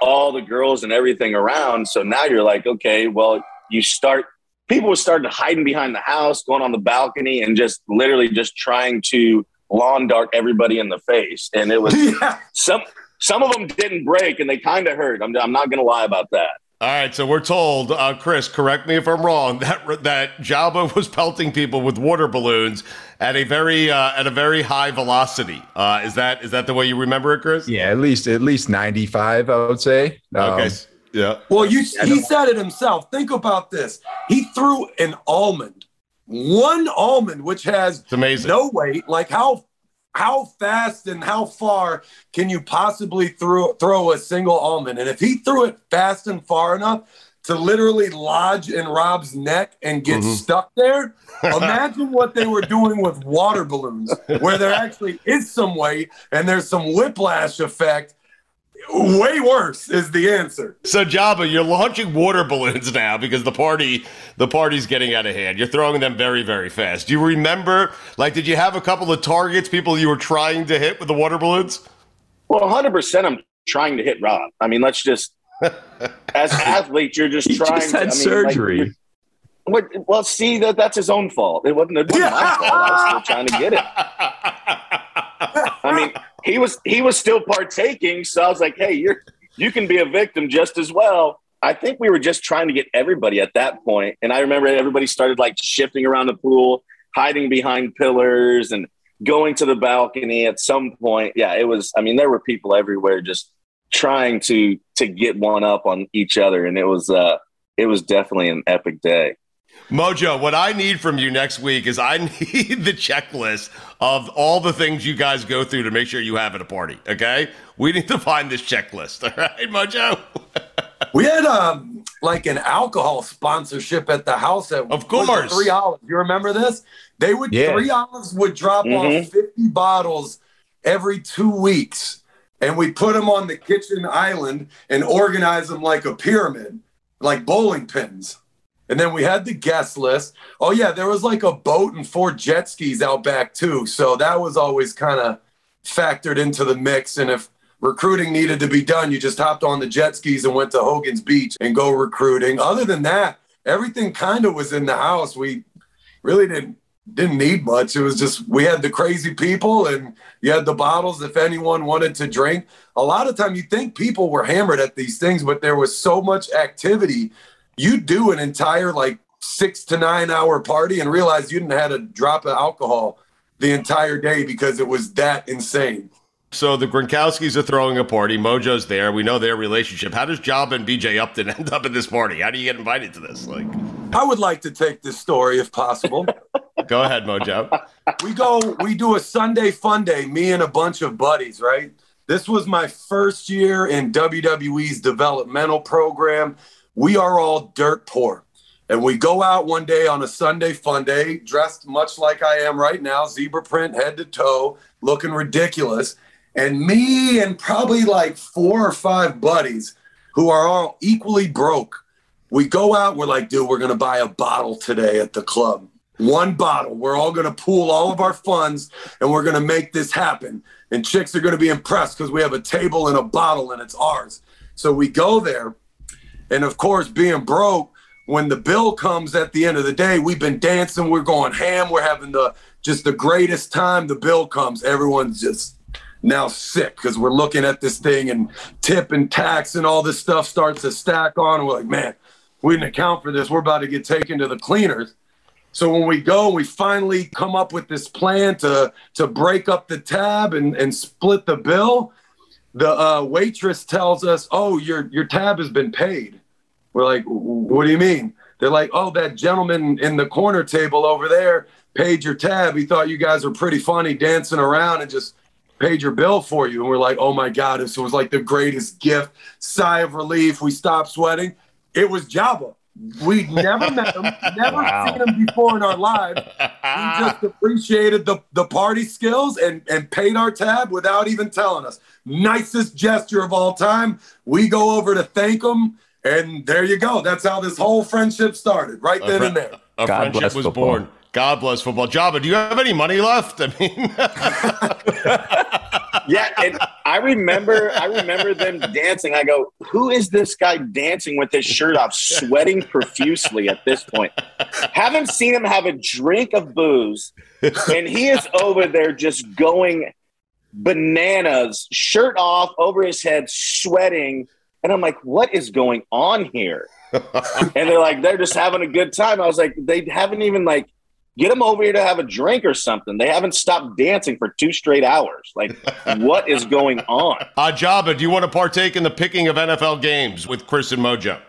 Speaker 5: all the girls and everything around. So now you're like, okay, well, you start, people were starting hiding behind the house, going on the balcony, and just literally just trying to lawn dart everybody in the face. And it was <laughs>
Speaker 7: yeah.
Speaker 5: some, some of them didn't break and they kind of hurt. I'm, I'm not going to lie about that.
Speaker 1: All right, so we're told, uh, Chris, correct me if I'm wrong, that that Joba <laughs> was pelting people with water balloons at a very uh, at a very high velocity. Uh, is that is that the way you remember it, Chris?
Speaker 6: Yeah, at least at least 95, I would say. Um,
Speaker 1: Okay. yeah.
Speaker 7: Well, you he said it himself. Think about this. He threw an almond, one almond, which has
Speaker 1: It's amazing.
Speaker 7: no weight. Like how how fast and how far can you possibly throw throw a single almond? And if he threw it fast and far enough to literally lodge in Rob's neck and get mm-hmm. stuck there, <laughs> imagine what they were doing with water balloons, where there actually is some weight and there's some whiplash effect. Way worse is the answer.
Speaker 1: So Joba, you're launching water balloons now because the party the party's getting out of hand. You're throwing them very very fast. Do you remember? Like, did you have a couple of targets, people you were trying to hit with the water balloons?
Speaker 5: Well, 100% I'm trying to hit Rob. I mean, let's just, <laughs> as athletes, you're just
Speaker 2: He
Speaker 5: trying
Speaker 2: just
Speaker 5: to.
Speaker 2: had
Speaker 5: I mean,
Speaker 2: surgery.
Speaker 5: Like, what, well, see, that that's his own fault. It wasn't, it wasn't my fault. I was still trying to get it. <laughs> I mean, he was he was still partaking, so I was like, hey, you're you can be a victim just as well. I think we were just trying to get everybody at that point. and I remember everybody started like shifting around the pool, hiding behind pillars, and going to the balcony. At some point, yeah, it was. I mean, there were people everywhere just trying to to get one up on each other, and it was uh it was definitely an epic day.
Speaker 1: Mojo, what I need from you next week is I <laughs> need the checklist of all the things you guys go through to make sure you have at a party. Okay, we need to find this checklist. <laughs> All right, Mojo. <laughs>
Speaker 7: We had um like an alcohol sponsorship at the house at
Speaker 1: Of course.
Speaker 7: Three Olives. You remember this? They would
Speaker 6: Yeah.
Speaker 7: Three Olives would drop
Speaker 5: Mhm.
Speaker 7: off fifty bottles every two weeks, and we put them on the kitchen island and organize them like a pyramid, like bowling pins. And then we had the guest list. Oh yeah, there was like a boat and four jet skis out back too. So that was always kind of factored into the mix. And if recruiting needed to be done, you just hopped on the jet skis and went to Hogan's Beach and go recruiting. Other than that, everything kind of was in the house. We really didn't didn't need much. It was just we had the crazy people and you had the bottles if anyone wanted to drink. A lot of time you think people were hammered at these things, but there was so much activity. You do an entire like six to nine hour party and realize you didn't have a drop of alcohol the entire day because it was that insane.
Speaker 1: So the Gronkowskis are throwing a party. Mojo's there. We know their relationship. How does Job and BJ Upton <laughs> end up at this party? How do you get invited to this? Like,
Speaker 7: I would like to take this story if possible. <laughs>
Speaker 1: go ahead, Mojo.
Speaker 7: we go we do a sunday fun day me and a bunch of buddies right this was my first year in wwe's developmental program we are all dirt poor and we go out one day on a sunday fun day dressed much like i am right now zebra print head to toe looking ridiculous and me and probably like four or five buddies who are all equally broke we go out we're like dude we're gonna buy a bottle today at the club one bottle. We're all going to pool all of our funds and we're going to make this happen. And chicks are going to be impressed because we have a table and a bottle and it's ours. So we go there. And of course, being broke, when the bill comes at the end of the day, we've been dancing, we're going ham, we're having the just the greatest time. The bill comes, everyone's just now sick because we're looking at this thing and tip and tax and all this stuff starts to stack on. We're like, man, we didn't account for this. We're about to get taken to the cleaners. So when we go, we finally come up with this plan to to break up the tab and, and split the bill. The uh, waitress tells us, "Oh, your your tab has been paid." We're like, "What do you mean?" They're like, "Oh, that gentleman in the corner table over there paid your tab. He thought you guys were pretty funny dancing around and just paid your bill for you." And we're like, "Oh my god!" This was like the greatest gift. Sigh of relief. We stopped sweating. It was Joba. We'd never met him, <laughs> never
Speaker 2: Wow.
Speaker 7: seen him before in our lives. We <laughs> just appreciated the, the party skills and, and paid our tab without even telling us. Nicest gesture of all time. We go over to thank him, and there you go. That's how this whole friendship started, right then and there.
Speaker 1: A
Speaker 2: God
Speaker 1: friendship
Speaker 2: bless
Speaker 1: was
Speaker 2: football.
Speaker 1: born. God bless football. Joba, do you have any money left? I mean, <laughs>
Speaker 5: Yeah, and I remember I remember them dancing. I go, who is this guy dancing with his shirt off, sweating profusely at this point? Haven't seen him have a drink of booze, and he is over there just going bananas, shirt off over his head, sweating. And I'm like, what is going on here? and they're like, they're just having a good time. I was like, they haven't even like get them over here to have a drink or something. They haven't stopped dancing for two straight hours. Like, <laughs> what is going on?
Speaker 1: uh, Joba, do you want to partake in the picking of NFL games with Chris and Mojo?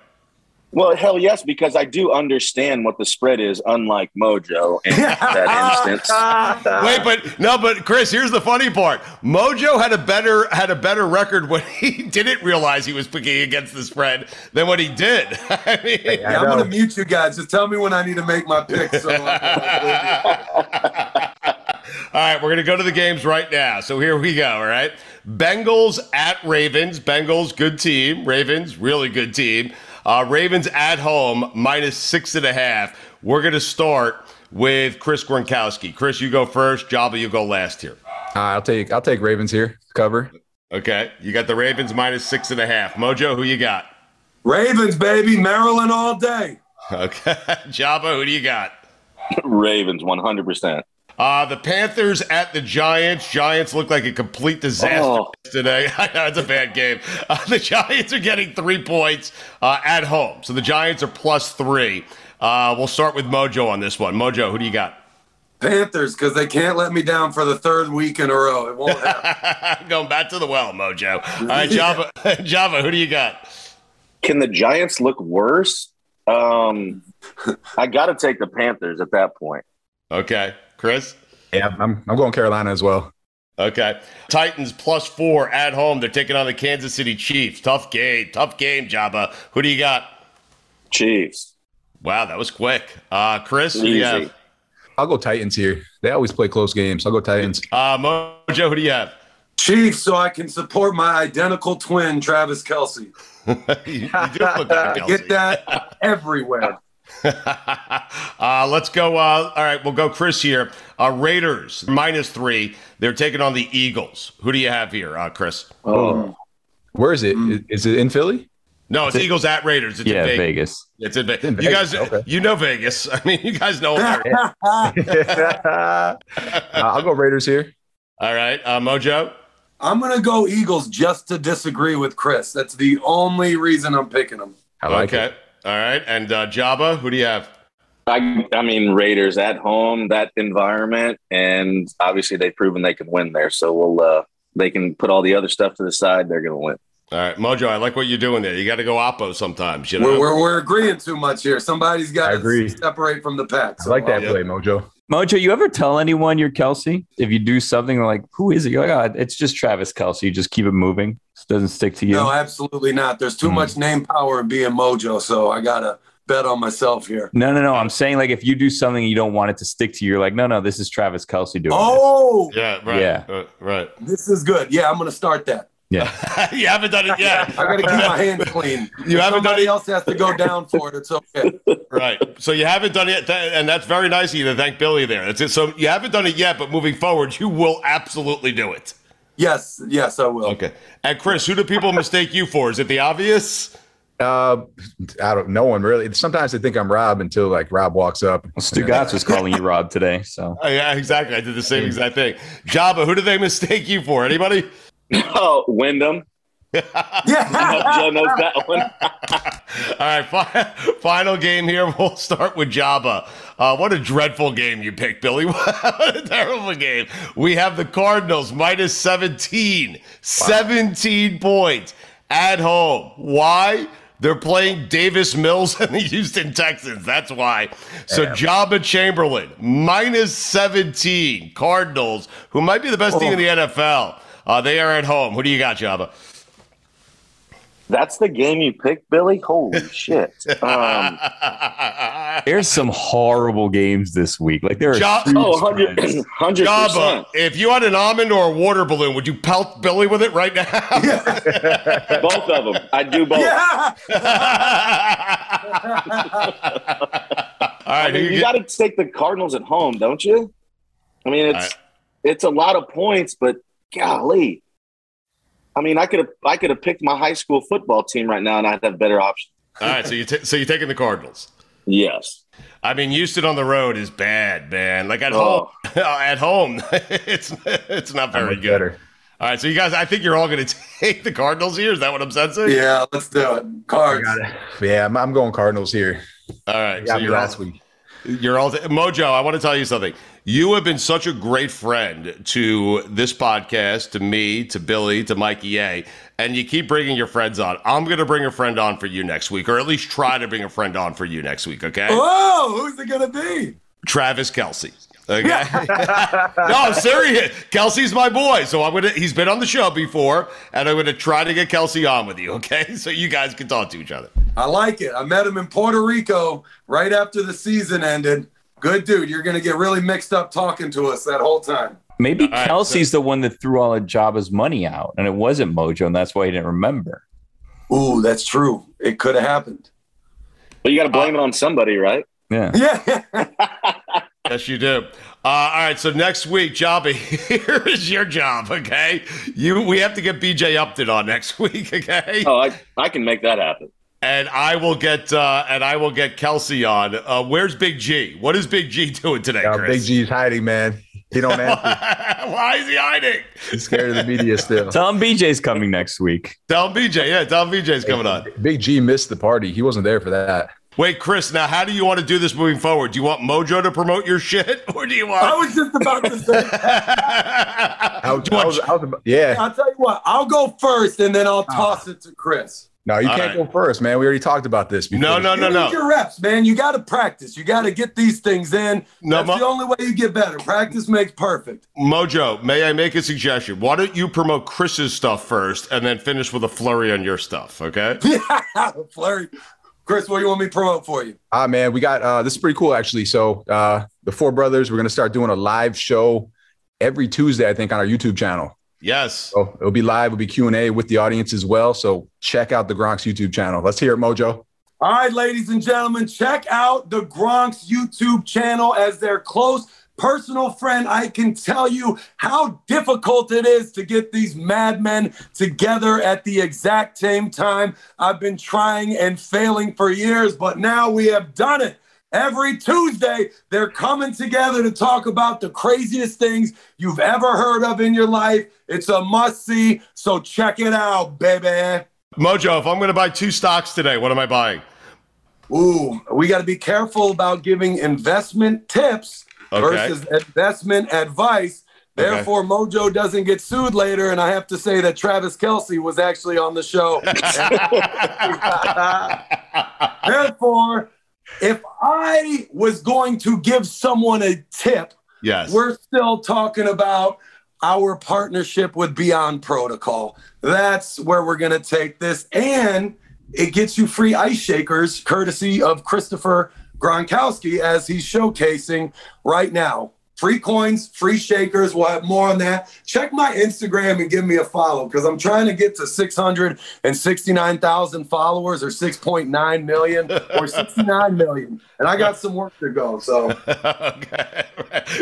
Speaker 5: Well, hell yes, because I do understand what the spread is, unlike Mojo in <laughs> that instance. <laughs>
Speaker 1: Wait, but no, but Chris, here's the funny part. Mojo had a better had a better record when <laughs> he didn't realize he was picking against the spread than what he did. I mean,
Speaker 7: Yeah, I'm going to mute you guys. Just tell me when I need to make my pick. So
Speaker 1: All right, we're going to go to the games right now. So here we go. All right. Bengals at Ravens. Bengals, good team. Ravens, really good team. Uh, Ravens at home, minus six and a half. We're going to start with Chris Gronkowski. Chris, you go first. Joba, you go last here.
Speaker 6: Uh, I'll take I'll take Ravens here cover.
Speaker 1: Okay. You got the Ravens minus six and a half. Mojo, who you got?
Speaker 7: Ravens, baby, Maryland all day. <laughs>
Speaker 1: Okay. Joba, who do you got?
Speaker 5: Ravens, 100%.
Speaker 1: Uh, the Panthers at the Giants. Giants look like a complete disaster
Speaker 5: Oh.
Speaker 1: today. I know it's a bad game. Uh, the Giants are getting three points uh, at home. So the Giants are plus three. Uh, we'll start with Mojo on this one. Mojo, who do you got?
Speaker 7: Panthers, because they can't let me down for the third week in a row. It won't happen. <laughs>
Speaker 1: Going back to the well, Mojo. All right, Joba, <laughs> Joba, who do you got?
Speaker 5: Can the Giants look worse? Um, I got to take the Panthers at that point.
Speaker 1: Okay, Chris.
Speaker 6: Yeah, I'm I'm going Carolina as well.
Speaker 1: Okay, Titans plus four at home. They're taking on the Kansas City Chiefs. Tough game, tough game, Joba. Who do you got?
Speaker 5: Chiefs.
Speaker 1: Wow, that was quick. Uh, Chris, who do you have?
Speaker 6: I'll go Titans here. They always play close games. I'll go Titans.
Speaker 1: Uh, Mojo, who do you have?
Speaker 7: Chiefs, so I can support my identical twin, Travis Kelce. <laughs>
Speaker 1: you, you do look like <laughs> Kelce.
Speaker 7: Get that everywhere. <laughs>
Speaker 1: uh, let's go. Uh, all right, we'll go Chris here. Uh, Raiders minus three. They're taking on the Eagles. Who do you have here, uh, Chris?
Speaker 5: Oh,
Speaker 6: Where is it? Is, is it in Philly?
Speaker 1: No, it's Eagles at Raiders. It's
Speaker 2: Yeah,
Speaker 1: in Vegas.
Speaker 2: Vegas.
Speaker 1: It's in Vegas.
Speaker 6: in
Speaker 1: You guys,
Speaker 6: okay.
Speaker 1: you know Vegas. <laughs> I mean, you guys know. <laughs>
Speaker 6: Uh, I'll go Raiders here.
Speaker 1: all right, uh, Mojo.
Speaker 7: I'm going to go Eagles just to disagree with Chris. That's the only reason I'm picking them.
Speaker 6: I like
Speaker 1: okay.
Speaker 6: it.
Speaker 1: All right, and uh, Joba. Who do you have?
Speaker 5: I, I mean, Raiders at home, that environment, and obviously they've proven they can win there. So we'll, uh, they can put all the other stuff to the side. They're going to win.
Speaker 1: All right, Mojo. I like what you're doing there. You got to go oppo sometimes. You know.
Speaker 7: We're, we're, we're agreeing too much here. Somebody's got
Speaker 6: I agree.
Speaker 7: to separate from the pack.
Speaker 6: I like that
Speaker 1: Yeah.
Speaker 6: play, Mojo.
Speaker 2: Mojo, you ever tell anyone you're Kelce? If you do something like, who is it? You're like, oh, it's just Travis Kelce. You just keep it moving. It doesn't stick to you.
Speaker 7: No, absolutely not. There's too
Speaker 2: Hmm.
Speaker 7: much name power in being Mojo, so I got to bet on myself here.
Speaker 2: No, no, no. I'm saying like if you do something you don't want it to stick to you, you're like, no, no, this is Travis Kelce doing it.
Speaker 7: Oh,
Speaker 1: yeah. Right.
Speaker 2: Yeah.
Speaker 1: uh, right.
Speaker 7: this is good. Yeah, I'm going to start that.
Speaker 2: Yeah. <laughs>
Speaker 1: you haven't done it yet. <laughs>
Speaker 7: I got to keep my hands clean. <laughs>
Speaker 1: You haven't done
Speaker 7: Somebody
Speaker 1: it-
Speaker 7: else has to go down for it. It's okay.
Speaker 1: Right. So you haven't done it, th- and that's very nice of you to thank Billy there. That's it. So you haven't done it yet, but moving forward, you will absolutely do it.
Speaker 7: Yes, yes, I will.
Speaker 1: Okay. And Chris, who do people mistake you for? Is it the obvious?
Speaker 6: Uh, I don't. No one really. Sometimes they think I'm Rob until like Rob walks up.
Speaker 2: Stugotz was calling you Rob today. So
Speaker 1: Oh, yeah, exactly. I did the same exact thing. Joba, who do they mistake you for? Anybody?
Speaker 5: Oh, <coughs> Wyndham.
Speaker 7: Yeah.
Speaker 5: Joe knows that one. <laughs>
Speaker 1: All right, fi- final game here. <laughs> We'll start with Joba. Uh, what a dreadful game you picked, Billy. <laughs> what a terrible game. We have the Cardinals minus 17. 17 points at home. Why? They're playing Davis Mills and the Houston Texans. That's why. So Joba Chamberlain minus 17. Cardinals, who might be the best team in the NFL. Uh, they are at home. Who do you got, Joba?
Speaker 5: That's the game you picked, Billy. Holy <laughs> shit! Um, <laughs>
Speaker 2: there's some horrible games this week. Like there are
Speaker 1: Ja-
Speaker 2: huge
Speaker 5: oh, 100
Speaker 2: spreads. <laughs>
Speaker 5: hundred Joba,
Speaker 1: if you had an almond or a water balloon, would you pelt Billy with it right now?
Speaker 5: Both of them. I do both.
Speaker 7: Yeah.
Speaker 1: All right,
Speaker 5: I mean,
Speaker 1: who
Speaker 5: you
Speaker 1: get-
Speaker 5: got to take the Cardinals at home, don't you? I mean, it's
Speaker 1: All right.
Speaker 5: it's a lot of points, but golly, I mean, I could have I could have picked my high school football team right now, and I'd have better options.
Speaker 1: All right, so you t- so you're taking the Cardinals.
Speaker 5: Yes.
Speaker 1: I mean, Houston on the road is bad, man. Like at
Speaker 5: Oh.
Speaker 1: home, <laughs> at home, <laughs> it's it's not very good.
Speaker 6: better.
Speaker 1: All right, so you guys, I think you're all going <laughs> to take the Cardinals here. Is that what I'm sensing?
Speaker 7: Yeah, let's do it. Cards.
Speaker 6: Yeah, I'm, I'm going Cardinals here.
Speaker 1: All right, so you're all,
Speaker 6: last week.
Speaker 1: You're all Mojo. I want to tell you something. You have been such a great friend to this podcast, to me, to Billy, to Mikey A, and you keep bringing your friends on. I'm going to bring a friend on for you next week, or at least try to bring a friend on for you next week. Okay?
Speaker 7: Oh, who's it gonna be?
Speaker 1: Travis Kelce. Okay. <laughs> no, I'm serious. Kelce's my boy, so I'm gonna. He's been on the show before, and I'm gonna try to get Kelce on with you. Okay, <laughs> so you guys can talk to each other.
Speaker 7: I like it. I met him in Puerto Rico right after the season ended. Good dude. You're gonna get really mixed up talking to us that whole time.
Speaker 2: Maybe
Speaker 1: right,
Speaker 2: Kelce's the one that threw all of Joba's money out, and it wasn't Mojo, and that's why he didn't remember.
Speaker 7: Ooh, that's true. It could have happened.
Speaker 5: But you got to blame it on somebody, right?
Speaker 2: Yeah. <laughs>
Speaker 7: Yeah.
Speaker 1: Yes, you do. Uh, all right, so next week, Jobby, <laughs> here is your job. Okay, you we have to get BJ Upton on next <laughs> week. Okay,
Speaker 5: Oh, I I can make that happen.
Speaker 1: And I will get uh, and I will get Kelce on. Uh, where's Big G? What is Big G <laughs> doing today,
Speaker 6: Uh, Big
Speaker 1: Chris?
Speaker 6: G's hiding, man. He don't <laughs> answer.
Speaker 1: Why is he hiding?
Speaker 6: He's scared of the media still.
Speaker 2: Tell him BJ's coming next week.
Speaker 1: Tell him BJ. Yeah, tell him BJ's coming on.
Speaker 6: Big G missed the party. He wasn't there for that.
Speaker 1: Wait, Chris. Now, how do you want to do this moving forward? Do you want Mojo to promote your shit, <laughs> or do you want?
Speaker 7: I was just about to say.
Speaker 6: I was, I was, I was about- yeah.
Speaker 7: I'll tell you what. I'll go first, and then I'll toss it to Chris.
Speaker 6: No, you
Speaker 1: All
Speaker 6: can't
Speaker 1: right.
Speaker 6: go first, man. We already talked about this. Before.
Speaker 1: no, no, no,
Speaker 7: You
Speaker 1: no.
Speaker 7: need your reps, man. You got to practice. You got to get these things in.
Speaker 1: No,
Speaker 7: That's
Speaker 1: Mo-
Speaker 7: the only way you get better. Practice makes perfect.
Speaker 1: Mojo, may I make a suggestion? Why don't you promote Chris's stuff first, and then finish with a flurry on your stuff? Okay. <laughs>
Speaker 7: Flurry. Chris, what do you want me to promote for you?
Speaker 6: Ah, man, we got uh, this is pretty cool actually. So uh, the four brothers, we're gonna start doing a live show every Tuesday, I think, on our YouTube channel.
Speaker 1: Yes.
Speaker 6: So it'll be live, it'll be Q and A with the audience as well. So check out the Gronk's YouTube channel. Let's hear it, Mojo.
Speaker 7: All right, ladies and gentlemen, check out the Gronk's YouTube channel as their close personal friend. I can tell you how difficult it is to get these madmen together at the exact same time. I've been trying and failing for years, but now we have done it. Every Tuesday, they're coming together to talk about the craziest things you've ever heard of in your life. It's a must see, so check it out, baby.
Speaker 1: Mojo, if I'm going to buy two stocks today, what am I buying?
Speaker 7: Ooh, we got to be careful about giving investment tips
Speaker 1: Okay.
Speaker 7: versus investment advice. Therefore, Mojo doesn't get sued later. And I have to say that Travis Kelce was actually on the show. <laughs> <laughs> Therefore, if I was going to give someone a tip,
Speaker 1: Yes.
Speaker 7: we're still talking about our partnership with Beyond Protocol. That's where we're going to take this. And it gets you free ice shakers courtesy of Christopher Gronkowski as he's showcasing right now. Free coins, free shakers. We'll have more on that. Check my Instagram and give me a follow because I'm trying to get to 669,000 followers or 6.9 million or <laughs> 69 million. And I got some work to go. So, <laughs>
Speaker 1: okay.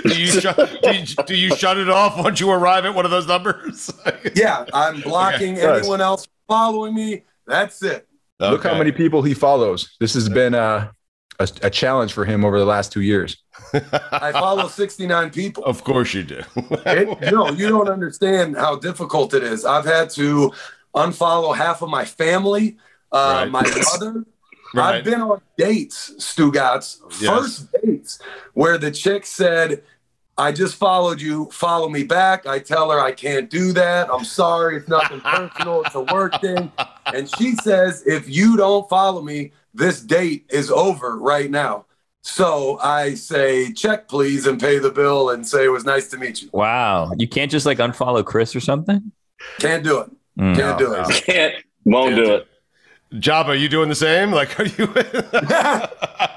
Speaker 1: do, you shut, do, you, do you shut it off once you arrive at one of those numbers? <laughs>
Speaker 7: yeah, I'm blocking
Speaker 6: Okay.
Speaker 7: anyone else following me. That's it.
Speaker 6: Look how many people he follows. This has been uh, a, a challenge for him over the last two years.
Speaker 7: I follow 69 people.
Speaker 1: Of course you do. <laughs>
Speaker 7: It, no, you don't understand how difficult it is. I've had to unfollow half of my family, uh,
Speaker 1: Right.
Speaker 7: my mother. <laughs>
Speaker 1: Right.
Speaker 7: I've been on dates, Stugotz,
Speaker 1: Yes.
Speaker 7: first dates, where the chick said, I just followed you, follow me back. I tell her I can't do that. I'm sorry. It's nothing personal. It's a work thing. And she says, if you don't follow me, this date is over right now. So I say, check please and pay the bill and say it was nice to meet you.
Speaker 2: Wow. You can't just like unfollow Chris or something?
Speaker 7: Can't do it.
Speaker 2: Mm.
Speaker 7: Can't do it.
Speaker 5: Can't, won't do it.
Speaker 1: Job, are you doing the same? Like, are you? <laughs>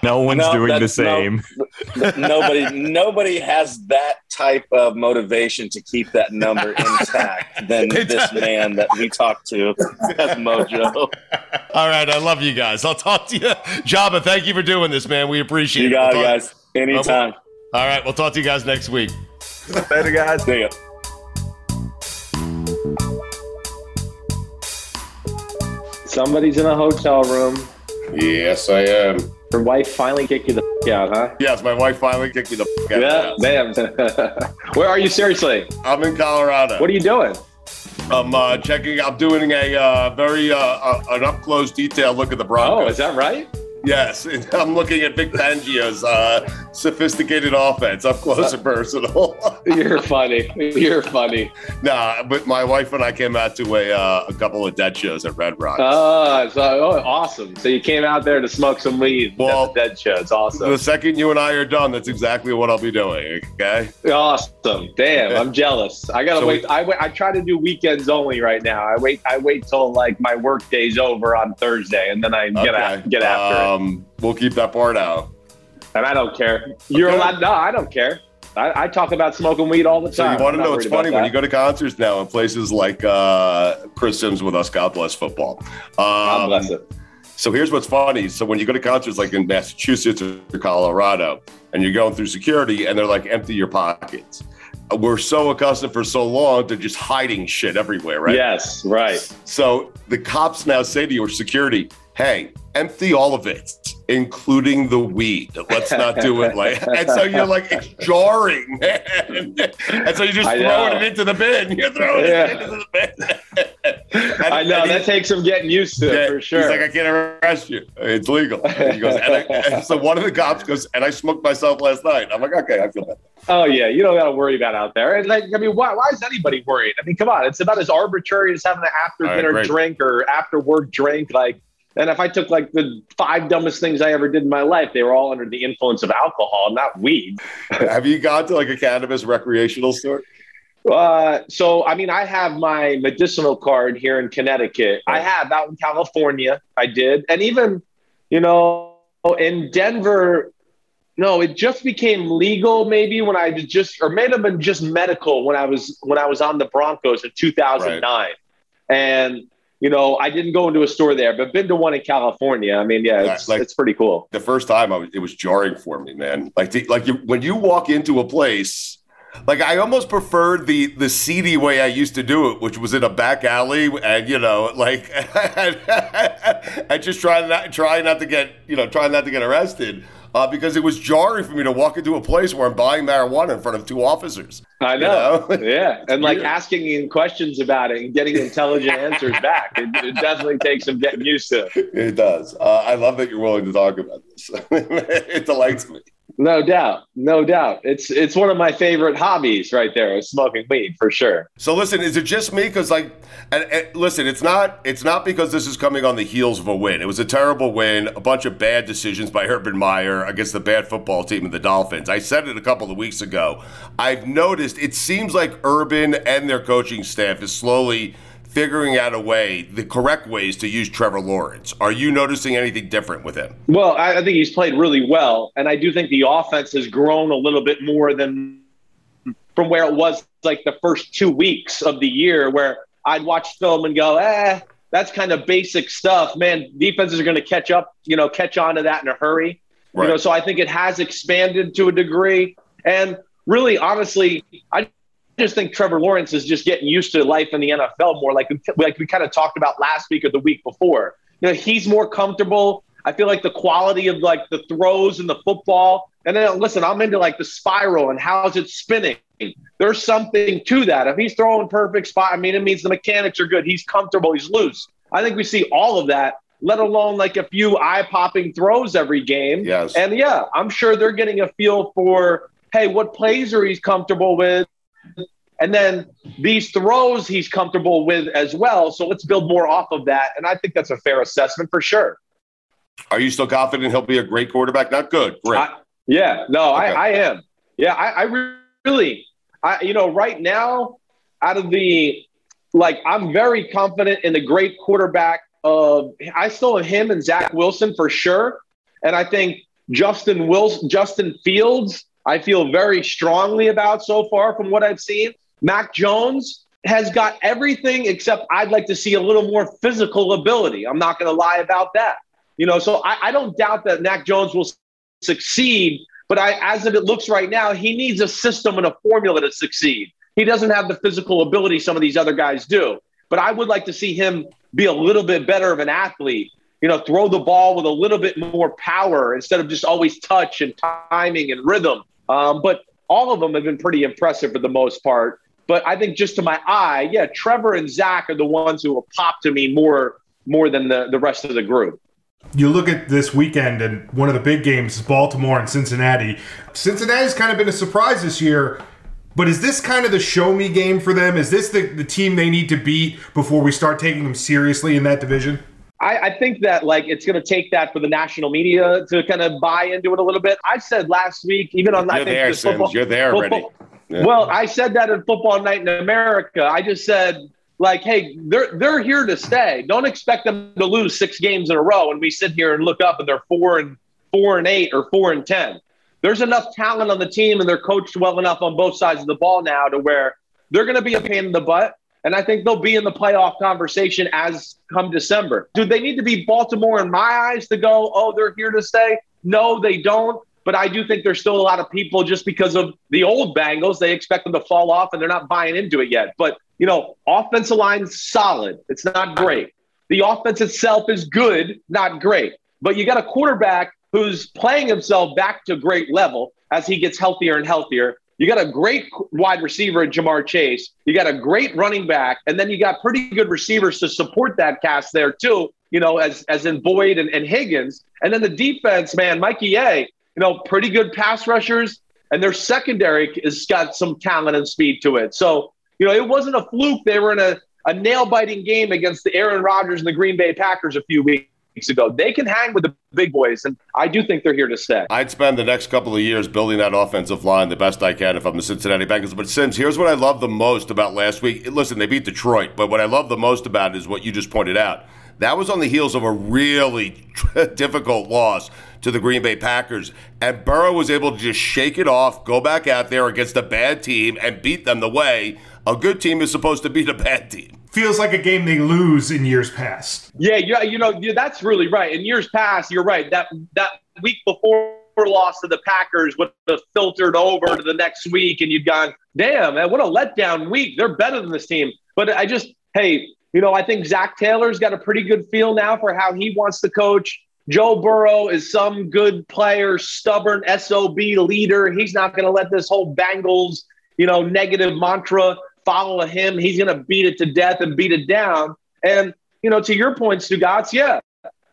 Speaker 2: No one's
Speaker 5: No,
Speaker 2: doing the
Speaker 5: that's- no.
Speaker 2: same.
Speaker 5: nobody nobody has that type of motivation to keep that number intact than <laughs> this man that we talked to that's mojo <laughs>
Speaker 1: All right, I love you guys. I'll talk to you, Joba. Thank you for doing this, man. We appreciate
Speaker 5: you
Speaker 1: it.
Speaker 5: got
Speaker 1: We'll talk-
Speaker 5: guys anytime
Speaker 1: All right, we'll talk to you guys next week.
Speaker 6: Later, guys.
Speaker 5: see ya
Speaker 8: Somebody's in a hotel room.
Speaker 1: Yes, I am.
Speaker 8: Your wife finally kicked you the f- out, huh?
Speaker 1: Yes, my wife finally kicked me the f- out.
Speaker 8: Yeah, damn. <laughs> Where are you seriously?
Speaker 1: I'm in Colorado.
Speaker 8: What are you doing?
Speaker 1: I'm uh, checking. I'm doing a uh, very uh, uh, an up close detail look at the Broncos.
Speaker 8: Oh, is that right?
Speaker 1: Yes, <laughs> I'm looking at Vic Fangio's uh, sophisticated offense up close and personal. <laughs>
Speaker 8: You're funny. You're funny.
Speaker 1: nah, but my wife and I came out to a uh, a couple of dead shows at Red Rock.
Speaker 8: Oh, so, oh, awesome. So you came out there to smoke some weed
Speaker 1: Well,
Speaker 8: at the dead show. It's awesome.
Speaker 1: the second you and I are done, that's exactly what I'll be doing. Okay.
Speaker 8: Awesome. Damn, I'm <laughs> jealous. I gotta
Speaker 1: So
Speaker 8: wait.
Speaker 1: we-
Speaker 8: I wait. I try to do weekends only right now. I wait. I wait till like my work day's over on Thursday, and then I get
Speaker 1: Okay.
Speaker 8: a, get after
Speaker 1: Um, we'll keep that part out.
Speaker 8: And I don't care. You're
Speaker 1: Okay.
Speaker 8: allowed. No, I don't care. I, I talk about smoking weed all the
Speaker 1: So
Speaker 8: time.
Speaker 1: you want to know?
Speaker 8: About
Speaker 1: funny when you go to concerts now in places like uh, Chris Simms with us. God bless football. Um,
Speaker 8: God bless it.
Speaker 1: So here's what's funny. So when you go to concerts like in Massachusetts or Colorado, and you're going through security, and they're like, empty your pockets. We're so accustomed for so long to just hiding shit everywhere, right?
Speaker 8: Yes, right.
Speaker 1: So the cops now say to your security, "Hey, empty all of it, including the weed. Let's not do it like." And so you're like, it's jarring, <laughs> man. And so you're just
Speaker 8: I
Speaker 1: throwing
Speaker 8: know.
Speaker 1: it into the bin. You're throwing
Speaker 8: Yeah.
Speaker 1: it into the bin. <laughs> And-
Speaker 8: I know
Speaker 1: he-
Speaker 8: that takes some getting used to
Speaker 1: yeah,
Speaker 8: for sure.
Speaker 1: He's like, I can't arrest you. It's legal. And he goes, and I, and so one of the cops goes, and I smoked myself last night. I'm like, okay, I feel better.
Speaker 8: Oh yeah, you don't got to worry about out there. And like, I mean, why, why is anybody worried? I mean, come on, it's about as arbitrary as having an after dinner
Speaker 1: agree.
Speaker 8: drink or after work drink. Like, and if I took like the five dumbest things I ever did in my life, they were all under the influence of alcohol, not weed. <laughs>
Speaker 1: Have you gone to like a cannabis recreational store?
Speaker 8: Uh, so I mean, I have my medicinal card here in Connecticut. I have out in California. I did, and even you know in Denver. No, it just became legal maybe when I was just, or may have been just medical when I was when I was on the Broncos in 2009, and you know I didn't go into a store there, but been to one in California. I mean, yeah, it's,
Speaker 1: Like-
Speaker 8: it's pretty cool.
Speaker 1: The first time, I was, it was jarring for me, man. Like, the, like you, when you walk into a place, like I almost preferred the the seedy way I used to do it, which was in a back alley, and you know, like, <laughs> I just try not try not to get you know try not to get arrested. Uh, because it was jarring for me to walk into a place where I'm buying marijuana in front of two officers.
Speaker 8: I
Speaker 1: You
Speaker 8: know.
Speaker 1: know? <laughs>
Speaker 8: yeah. And like asking in questions about it and getting intelligent <laughs> answers back. It, it definitely takes some getting used to.
Speaker 1: It does. Uh, I love that you're willing to talk about this. <laughs> it delights me.
Speaker 8: No doubt. No doubt. It's it's one of my favorite hobbies right there, smoking weed for sure.
Speaker 1: So listen, is it just me? Because like, and, and listen, it's not. It's not because this is coming on the heels of a win. It was a terrible win. A bunch of bad decisions by Urban Meyer against the bad football team of the Dolphins. I said it a couple of weeks ago. I've noticed. It seems like Urban and their coaching staff is slowly figuring out a way, the correct ways to use Trevor Lawrence. Are you noticing anything different with him?
Speaker 8: Well, I, I think he's played really well. And I do think the offense has grown a little bit more than from where it was like the first two weeks of the year, where I'd watch film and go, eh, that's kind of basic stuff. Man, defenses are going to catch up, you know, catch on to that in a hurry.
Speaker 1: Right.
Speaker 8: You know, so I think it has expanded to a degree. And really, honestly, I just think Trevor Lawrence is just getting used to life in the NFL more, like like we kind of talked about last week or the week before. You know, he's more comfortable. I feel like the quality of like the throws and the football. And then listen, I'm into like the spiral and how's it spinning. There's something to that. If he's throwing perfect spot, I mean, it means the mechanics are good. He's comfortable. He's loose. I think we see all of that, let alone like a few eye popping throws every game.
Speaker 1: Yes.
Speaker 8: And yeah, I'm sure they're getting a feel for, hey, what plays are he's comfortable with? And then these throws he's comfortable with as well. So let's build more off of that. And I think that's a fair assessment for sure.
Speaker 1: Are you still confident he'll be a great quarterback? Not good. Great.
Speaker 8: I, yeah, no,
Speaker 1: Okay.
Speaker 8: I, I am. Yeah, I, I really, I, you know, right now, out of the, like, I'm very confident in the great quarterback of, I still have him and Zach Wilson for sure. And I think Justin Wilson, Justin Fields, I feel very strongly about so far from what I've seen. Mac Jones has got everything except I'd like to see a little more physical ability. I'm not going to lie about that. You know, so I, I don't doubt that Mac Jones will succeed, but I, as it looks right now, he needs a system and a formula to succeed. He doesn't have the physical ability some of these other guys do. But I would like to see him be a little bit better of an athlete. You know, throw the ball with a little bit more power instead of just always touch and timing and rhythm. Um, but all of them have been pretty impressive for the most part. But I think just to my eye, yeah, Trevor and Zach are the ones who will pop to me more more than the, the rest of the group.
Speaker 4: you look at this weekend and one of the big games is Baltimore and Cincinnati. Cincinnati's kind of been a surprise this year, but is this kind of the show me game for them? Is this the, the team they need to beat before we start taking them seriously in that division?
Speaker 8: I, I think that like it's going to take that for the national media to kind of buy into it a little bit. I said last week, even on
Speaker 1: You're there,
Speaker 8: the
Speaker 1: Simms.
Speaker 8: football-
Speaker 1: You're there already. Yeah.
Speaker 8: Well, I said that in Football Night in America. I just said like, hey, they're they're here to stay. Don't expect them to lose six games in a row, and we sit here and look up and they're four and four and eight or four and ten. There's enough talent on the team, and they're coached well enough on both sides of the ball now to where they're going to be a pain in the butt. And I think they'll be in the playoff conversation as come December. Do they need to be Baltimore in my eyes to go, oh, they're here to stay? No, they don't. But I do think there's still a lot of people just because of the old Bengals, they expect them to fall off and they're not buying into it yet. But, you know, offensive line's solid. It's not great. The offense itself is good, not great. But you got a quarterback who's playing himself back to great level as he gets healthier and healthier. You got a great wide receiver in Ja'Marr Chase. You got a great running back, and then you got pretty good receivers to support that cast there too. You know, as as in Boyd and, and Higgins, and then the defense, man, Mikey A. You know, pretty good pass rushers, and their secondary has got some talent and speed to it. So you know, it wasn't a fluke. They were in a, a nail biting game against the Aaron Rodgers and the Green Bay Packers a few weeks ago. They can hang with the big boys, and I do think they're here to stay.
Speaker 1: I'd spend the next couple of years building that offensive line the best I can if I'm the Cincinnati Bengals. But Simms, here's what I love the most about last week. Listen, they beat Detroit, but what I love the most about it is what you just pointed out. That was on the heels of a really <laughs> difficult loss to the Green Bay Packers. And Burrow was able to just shake it off, go back out there against a bad team, and beat them the way a good team is supposed to beat a bad team.
Speaker 4: Feels like a game they lose in years past.
Speaker 8: Yeah, yeah, you know, that's really right. In years past, you're right. That that week before loss to the Packers would have filtered over to the next week, and you'd gone, "Damn, man, what a letdown week! They're better than this team." But I just, hey, you know, I think Zac Taylor's got a pretty good feel now for how he wants to coach. Joe Burrow is some good player, stubborn SOB leader. He's not going to let this whole Bengals, you know, negative mantra follow him. He's going to beat it to death and beat it down. And, you know, to your point, Stugotz, yeah,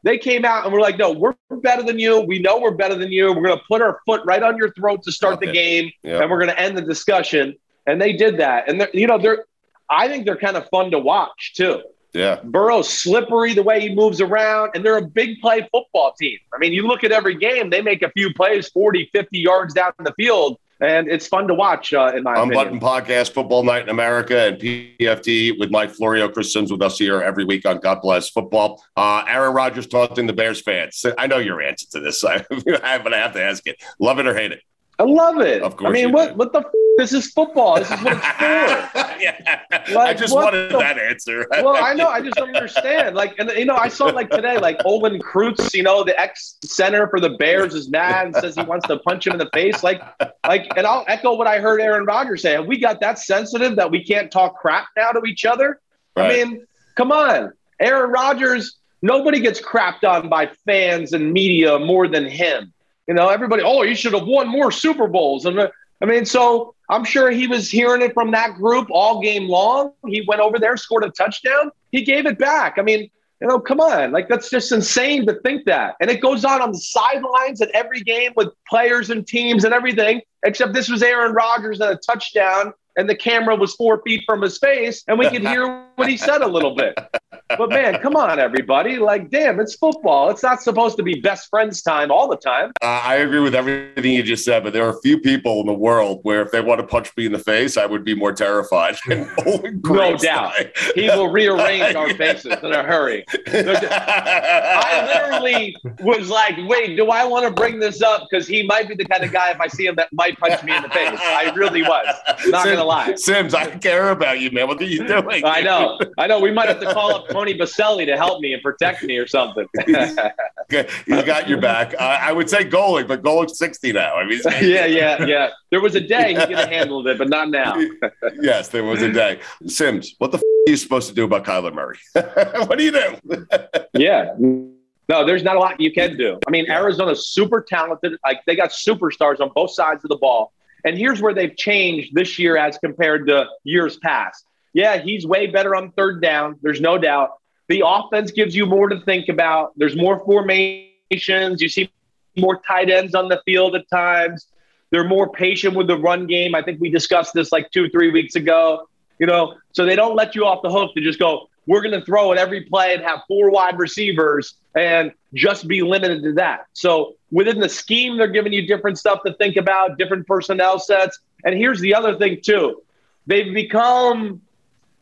Speaker 8: they came out and we're like, no, we're better than you. We know we're better than you. We're going to put our foot right on your throat to start the game,
Speaker 1: Yeah.
Speaker 8: and we're going to end the discussion. And they did that. And, you know, they're, I think they're kind of fun to watch, too.
Speaker 1: Yeah.
Speaker 8: Burrow's slippery the way he moves around, and they're a big play football team. I mean, you look at every game, they make a few plays 40, 50 yards down the field, and it's fun to watch, uh, in my opinion.
Speaker 1: Podcast, Football Night in America, and PFT with Mike Florio, Chris Simms with us here every week on God Bless Football. Uh, Aaron Rodgers taunting the Bears fans. I know your answer to this, <laughs> I, but I have to ask it. Love it or hate it?
Speaker 8: I love it.
Speaker 1: Of course
Speaker 8: I mean, what
Speaker 1: do.
Speaker 8: what the f- This is football. This is what it's for. <laughs>
Speaker 1: yeah. I just wanted
Speaker 8: the-
Speaker 1: that answer.
Speaker 8: well, I know. I just don't understand. Like, and you know, I saw like today, like Olin Kreutz, you know, the ex center for the Bears is mad and says he wants to punch him in the face. Like, like, and I'll echo what I heard Aaron Rodgers say. Have we got that sensitive that we can't talk crap now to each other? I mean, come on, Aaron Rodgers. Nobody gets crapped on by fans and media more than him. You know, everybody. Oh, you should have won more Super Bowls. And uh, I mean, so I'm sure he was hearing it from that group all game long. He went over there, scored a touchdown. He gave it back. I mean, you know, come on. Like, that's just insane to think that. And it goes on on the sidelines at every game with players and teams and everything, except this was Aaron Rodgers and a touchdown, and the camera was four feet from his face, and we could hear what he said a little bit. <laughs> But man, come on, everybody. Like, damn, it's football. It's not supposed to be best friends time all the time.
Speaker 1: Uh, I agree with everything you just said, but there are a few people in the world where if they want to punch me in the face, I would be more terrified. <laughs>
Speaker 8: No doubt. He will rearrange our faces in a hurry. I literally was like, wait, do I want to bring this up? Because he might be the kind of guy, if I see him, that might punch me in the face. I really was. Not going to lie.
Speaker 1: Simms, I care about you, man. What are you doing?
Speaker 8: I know. I know. We might have to call up Tony Boselli to help me and protect me or something. <laughs>
Speaker 1: Okay, He's got your back. Uh, I would say Golic, but Golic's 60 now. I mean, <laughs>
Speaker 8: yeah, yeah, yeah. There was a day he could have handled it, but not now. <laughs>
Speaker 1: yes, there was a day. Simms, what the f- are you supposed to do about Kyler Murray? what do you do?
Speaker 8: Yeah. No, there's not a lot you can do. I mean, Arizona's super talented. Like they got superstars on both sides of the ball. And here's where they've changed this year as compared to years past. Yeah, he's way better on third down. There's no doubt. The offense gives you more to think about. There's more formations. You see more tight ends on the field at times. They're more patient with the run game. I think we discussed this like two, three weeks ago. You know, so they don't let you off the hook to just go, we're going to throw at every play and have four wide receivers and just be limited to that. So within the scheme, they're giving you different stuff to think about, different personnel sets. And here's the other thing, too. They've become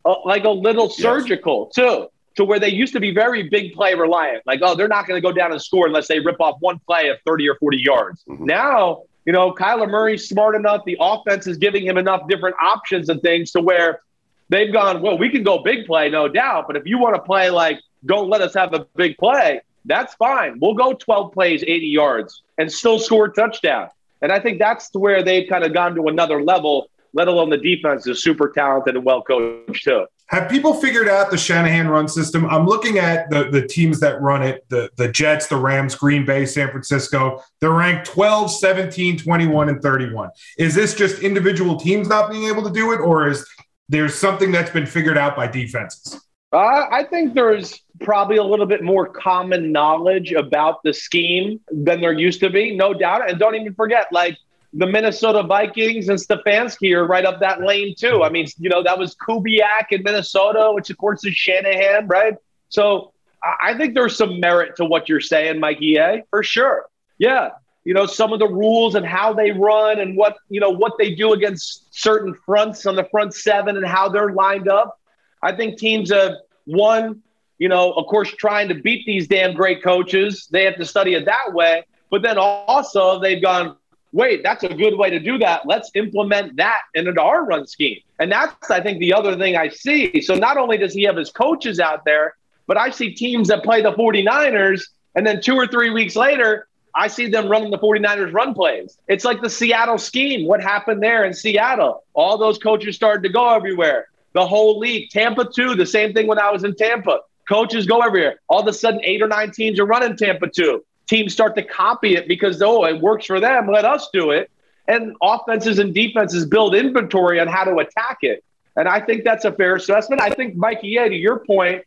Speaker 8: uh, like a little surgical, too, to where they used to be very big play reliant. Like, oh, they're not going to go down and score unless they rip off one play of 30 or 40 yards. Now, you know, Kyler Murray's smart enough. The offense is giving him enough different options and things to where they've gone, well, we can go big play, no doubt. But if you want to play like, don't let us have a big play, that's fine. We'll go 12 plays, 80 yards, and still score a touchdown. And I think that's where they've kind of gone to another level, let alone the defense is super talented and well coached, too.
Speaker 4: Have people figured out the Shanahan run system? I'm looking at the, the teams that run it the, the Jets, the Rams, Green Bay, San Francisco. They're ranked 12, 17, 21, and 31. Is this just individual teams not being able to do it, or is there something that's been figured out by defenses?
Speaker 8: Uh, I think there's probably a little bit more common knowledge about the scheme than there used to be, no doubt. And don't even forget, like the Minnesota Vikings and Stefanski are right up that lane too. I mean, you know, that was Kubiak in Minnesota, which of course is Shanahan, right? So I think there's some merit to what you're saying, Mikey A, for sure. Yeah. You know, some of the rules and how they run and what, you know, what they do against certain fronts on the front seven and how they're lined up. I think teams have one, you know, of course, trying to beat these damn great coaches. They have to study it that way. But then also they've gone, wait, that's a good way to do that. Let's implement that into our run scheme. And that's, I think, the other thing I see. So not only does he have his coaches out there, but I see teams that play the 49ers, and then two or three weeks later, I see them running the 49ers run plays. It's like the Seattle scheme. What happened there in Seattle? All those coaches started to go everywhere. The whole league. Tampa, too, the same thing when I was in Tampa. Coaches go everywhere. All of a sudden, eight or nine teams are running Tampa, too. Teams start to copy it because, oh, it works for them. Let us do it. And offenses and defenses build inventory on how to attack it. And I think that's a fair assessment. I think, Mikey, A, to your point,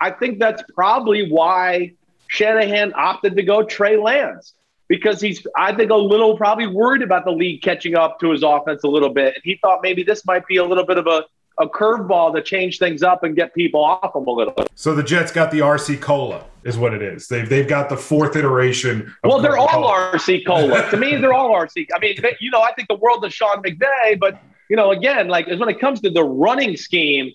Speaker 8: I think that's probably why Shanahan opted to go Trey Lance because he's, I think, a little probably worried about the league catching up to his offense a little bit. And he thought maybe this might be a little bit of a, a curveball to change things up and get people off him a little bit.
Speaker 4: So the Jets got the RC Cola, is what it is. They've they've got the fourth iteration. Of
Speaker 8: Well, they're all
Speaker 4: Coca-Cola.
Speaker 8: RC Cola. to me, they're all RC. I mean, they- you know, I think the world of Sean McVay, but you know, again, like when it comes to the running scheme,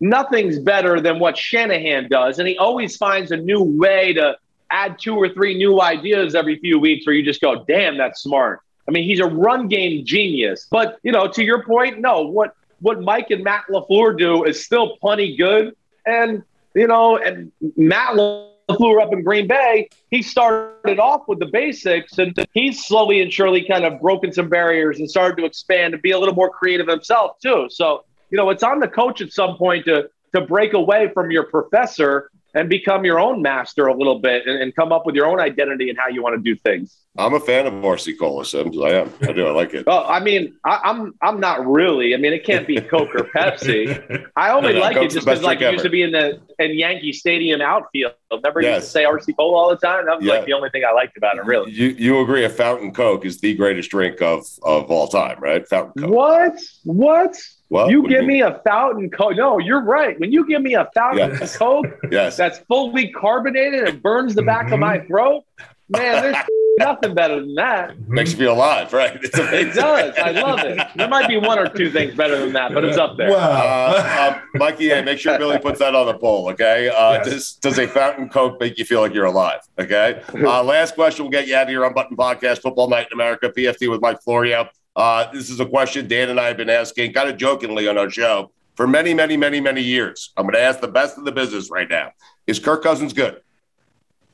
Speaker 8: nothing's better than what Shanahan does, and he always finds a new way to add two or three new ideas every few weeks, where you just go, "Damn, that's smart." I mean, he's a run game genius. But you know, to your point, no. What what Mike and Matt LaFleur do is still plenty good. And you know, and Matt LaFleur up in Green Bay, he started off with the basics, and he's slowly and surely kind of broken some barriers and started to expand and be a little more creative himself too. So you know, it's on the coach at some point to to break away from your professor and become your own master a little bit and, and come up with your own identity and how you want to do things.
Speaker 1: I'm a fan of Marcy Cola Simms. I am. I do. I like it.
Speaker 8: Well, I mean, I, am I'm, I'm not really. I mean, it can't be Coke or Pepsi. <laughs> I only no, like Coke's it just because like it used to be in the in Yankee Stadium outfield. Never yes. used to say RC Cola all the time. That was yeah. like the only thing I liked about it. Really.
Speaker 1: You you agree? A fountain Coke is the greatest drink of of all time, right? Fountain Coke.
Speaker 8: What? What? Well, you give me a fountain Coke. No, you're right. When you give me a fountain yes. Coke <laughs>
Speaker 1: yes.
Speaker 8: that's fully carbonated and burns the back mm-hmm. of my mm-hmm. throat, man, there's <laughs> nothing better than that.
Speaker 1: Makes you feel alive, right?
Speaker 8: it does. I love it. There might be one or two things better than that, but it's up there.
Speaker 1: Wow. Uh, uh, Mikey, hey, make sure Billy puts that on the poll, okay? Uh, yes. does, does a fountain Coke make you feel like you're alive, okay? <laughs> Uh, last question. We'll get you out of here Unbuttoned Podcast, Football Night in America, PFT with Mike Florio. Uh, this is a question Dan and I have been asking kind of jokingly on our show for many, many, many, many years. I'm going to ask the best of the business right now. Is Kirk Cousins good?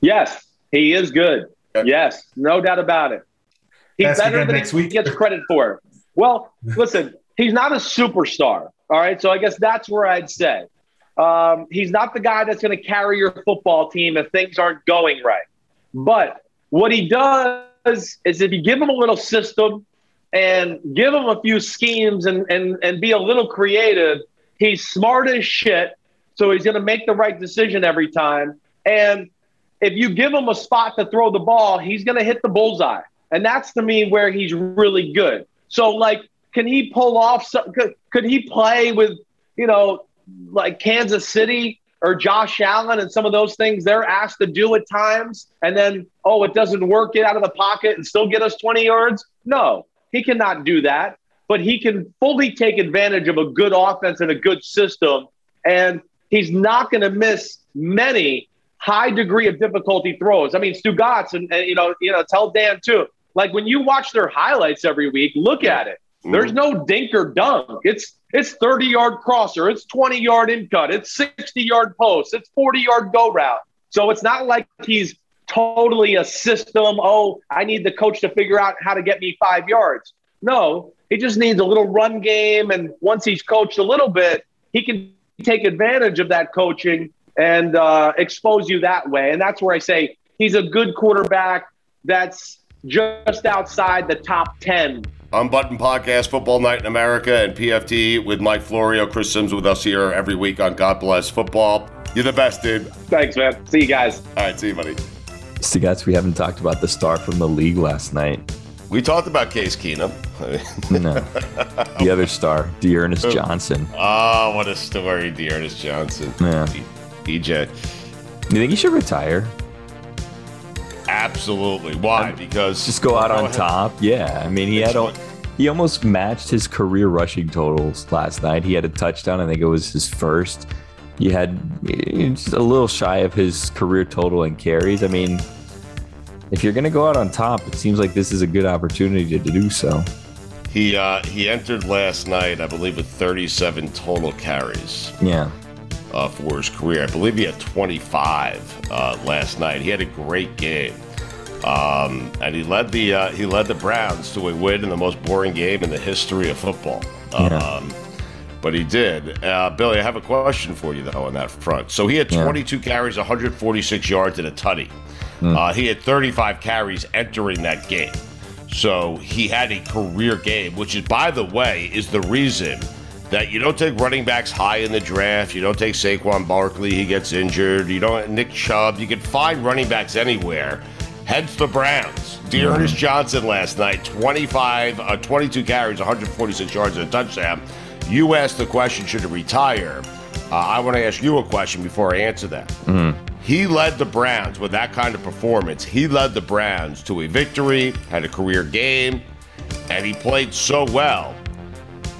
Speaker 8: Yes, he is good. Okay. Yes, no doubt about it. He's Ask better than he week. gets credit for. Well, <laughs> listen, he's not a superstar. All right. So I guess that's where I'd say. Um, he's not the guy that's going to carry your football team if things aren't going right. But what he does is if you give him a little system, and give him a few schemes and, and, and be a little creative. He's smart as shit. So he's going to make the right decision every time. And if you give him a spot to throw the ball, he's going to hit the bullseye. And that's to me where he's really good. So, like, can he pull off? Some, could, could he play with, you know, like Kansas City or Josh Allen and some of those things they're asked to do at times? And then, oh, it doesn't work, get out of the pocket and still get us 20 yards? No. He cannot do that, but he can fully take advantage of a good offense and a good system. And he's not going to miss many high degree of difficulty throws. I mean, Stugotz, and, and, you know, you know, tell Dan too. Like when you watch their highlights every week, look at it. Mm-hmm. There's no dink or dunk. It's it's 30 yard crosser, it's 20 yard in cut, it's 60 yard post, it's 40 yard go route. So it's not like he's totally a system. Oh, I need the coach to figure out how to get me five yards. No, he just needs a little run game. And once he's coached a little bit, he can take advantage of that coaching and uh, expose you that way. And that's where I say he's a good quarterback that's just outside the top 10
Speaker 1: I'm Unbuttoned Podcast, Football Night in America, and PFT with Mike Florio, Chris Simms with us here every week on God Bless Football. You're the best, dude.
Speaker 8: Thanks, man. See you guys.
Speaker 1: All right, see you, buddy.
Speaker 2: Guys, we haven't talked about the star from the league last night.
Speaker 1: We talked about Case Keenum. <laughs>
Speaker 2: no, the other star, D'Ernest Johnson.
Speaker 1: Oh, what a story, D'Ernest Johnson.
Speaker 2: Yeah,
Speaker 1: DJ.
Speaker 2: You think he should retire?
Speaker 1: Absolutely. Why? Um, because
Speaker 2: just go out go on ahead. top. Yeah, I mean, he had a, he almost matched his career rushing totals last night. He had a touchdown. I think it was his first you had just a little shy of his career total in carries. I mean, if you're going to go out on top, it seems like this is a good opportunity to do so.
Speaker 1: He uh, he entered last night, I believe, with 37 total carries.
Speaker 2: Yeah.
Speaker 1: Uh, for his career, I believe he had 25 uh, last night. He had a great game, um, and he led the uh, he led the Browns to a win in the most boring game in the history of football. Yeah. Um, but he did. Uh, Billy, I have a question for you though on that front. So he had 22 yeah. carries, 146 yards, and a tutty. Mm. Uh, he had 35 carries entering that game. So he had a career game, which is, by the way, is the reason that you don't take running backs high in the draft. You don't take Saquon Barkley; he gets injured. You don't Nick Chubb. You can find running backs anywhere. Hence the Browns. D'Ernest mm. Johnson last night, 25, uh, 22 carries, 146 yards, and a touchdown. You asked the question, should he retire? Uh, I want to ask you a question before I answer that.
Speaker 2: Mm-hmm.
Speaker 1: He led the Browns with that kind of performance. He led the Browns to a victory, had a career game, and he played so well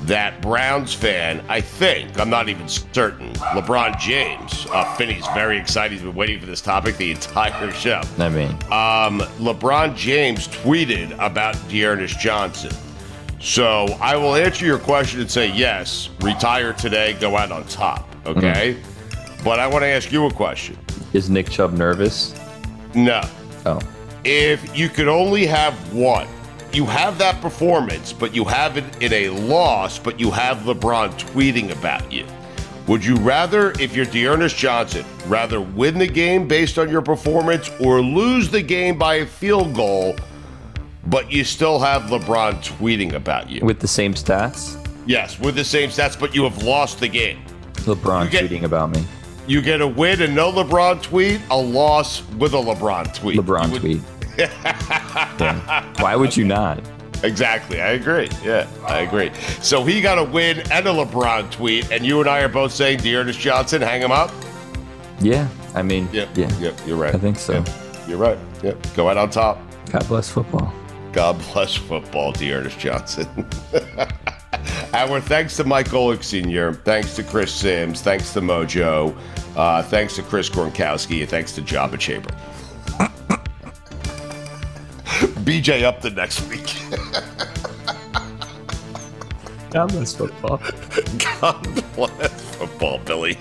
Speaker 1: that Browns fan, I think, I'm not even certain, LeBron James, uh, Finney's very excited. He's been waiting for this topic the <laughs> entire show.
Speaker 2: I mean,
Speaker 1: Um, LeBron James tweeted about D'Ernest Johnson. So I will answer your question and say yes, retire today, go out on top. Okay. Mm-hmm. But I want to ask you a question.
Speaker 2: is Nick Chubb nervous?
Speaker 1: No.
Speaker 2: Oh,
Speaker 1: If you could only have one, you have that performance, but you have it in a loss, but you have LeBron tweeting about you. Would you rather, if you're D'Ernest Johnson, rather win the game based on your performance or lose the game by a field goal, but you still have LeBron tweeting about you?
Speaker 2: with the same stats,
Speaker 1: Yes, with the same stats, but you have lost the game.
Speaker 2: LeBron
Speaker 1: get-
Speaker 2: tweeting about me.
Speaker 1: You get a win and no LeBron tweet, a loss with a LeBron tweet.
Speaker 2: LeBron
Speaker 1: would-
Speaker 2: tweet. <laughs> Yeah. Why would you not?
Speaker 1: Exactly. I agree. Yeah, I agree. So he got a win and a LeBron tweet, and you and I are both saying D'Ernest Johnson, hang him up.
Speaker 2: Yeah, I mean,
Speaker 1: Yep.
Speaker 2: yeah,
Speaker 1: Yep. You're right.
Speaker 2: I think so.
Speaker 1: Yep, You're right. Yep. Go out on top.
Speaker 2: God bless football.
Speaker 1: God bless football, D'Ernest Johnson. <laughs> Our thanks to Mike Golic Sr., thanks to Chris Simms, thanks to Mojo, uh, thanks to Chris Gronkowski, and thanks to Joba Chamber. <laughs> BJ up the next week.
Speaker 2: God bless football. <laughs>
Speaker 1: God bless football, Billy.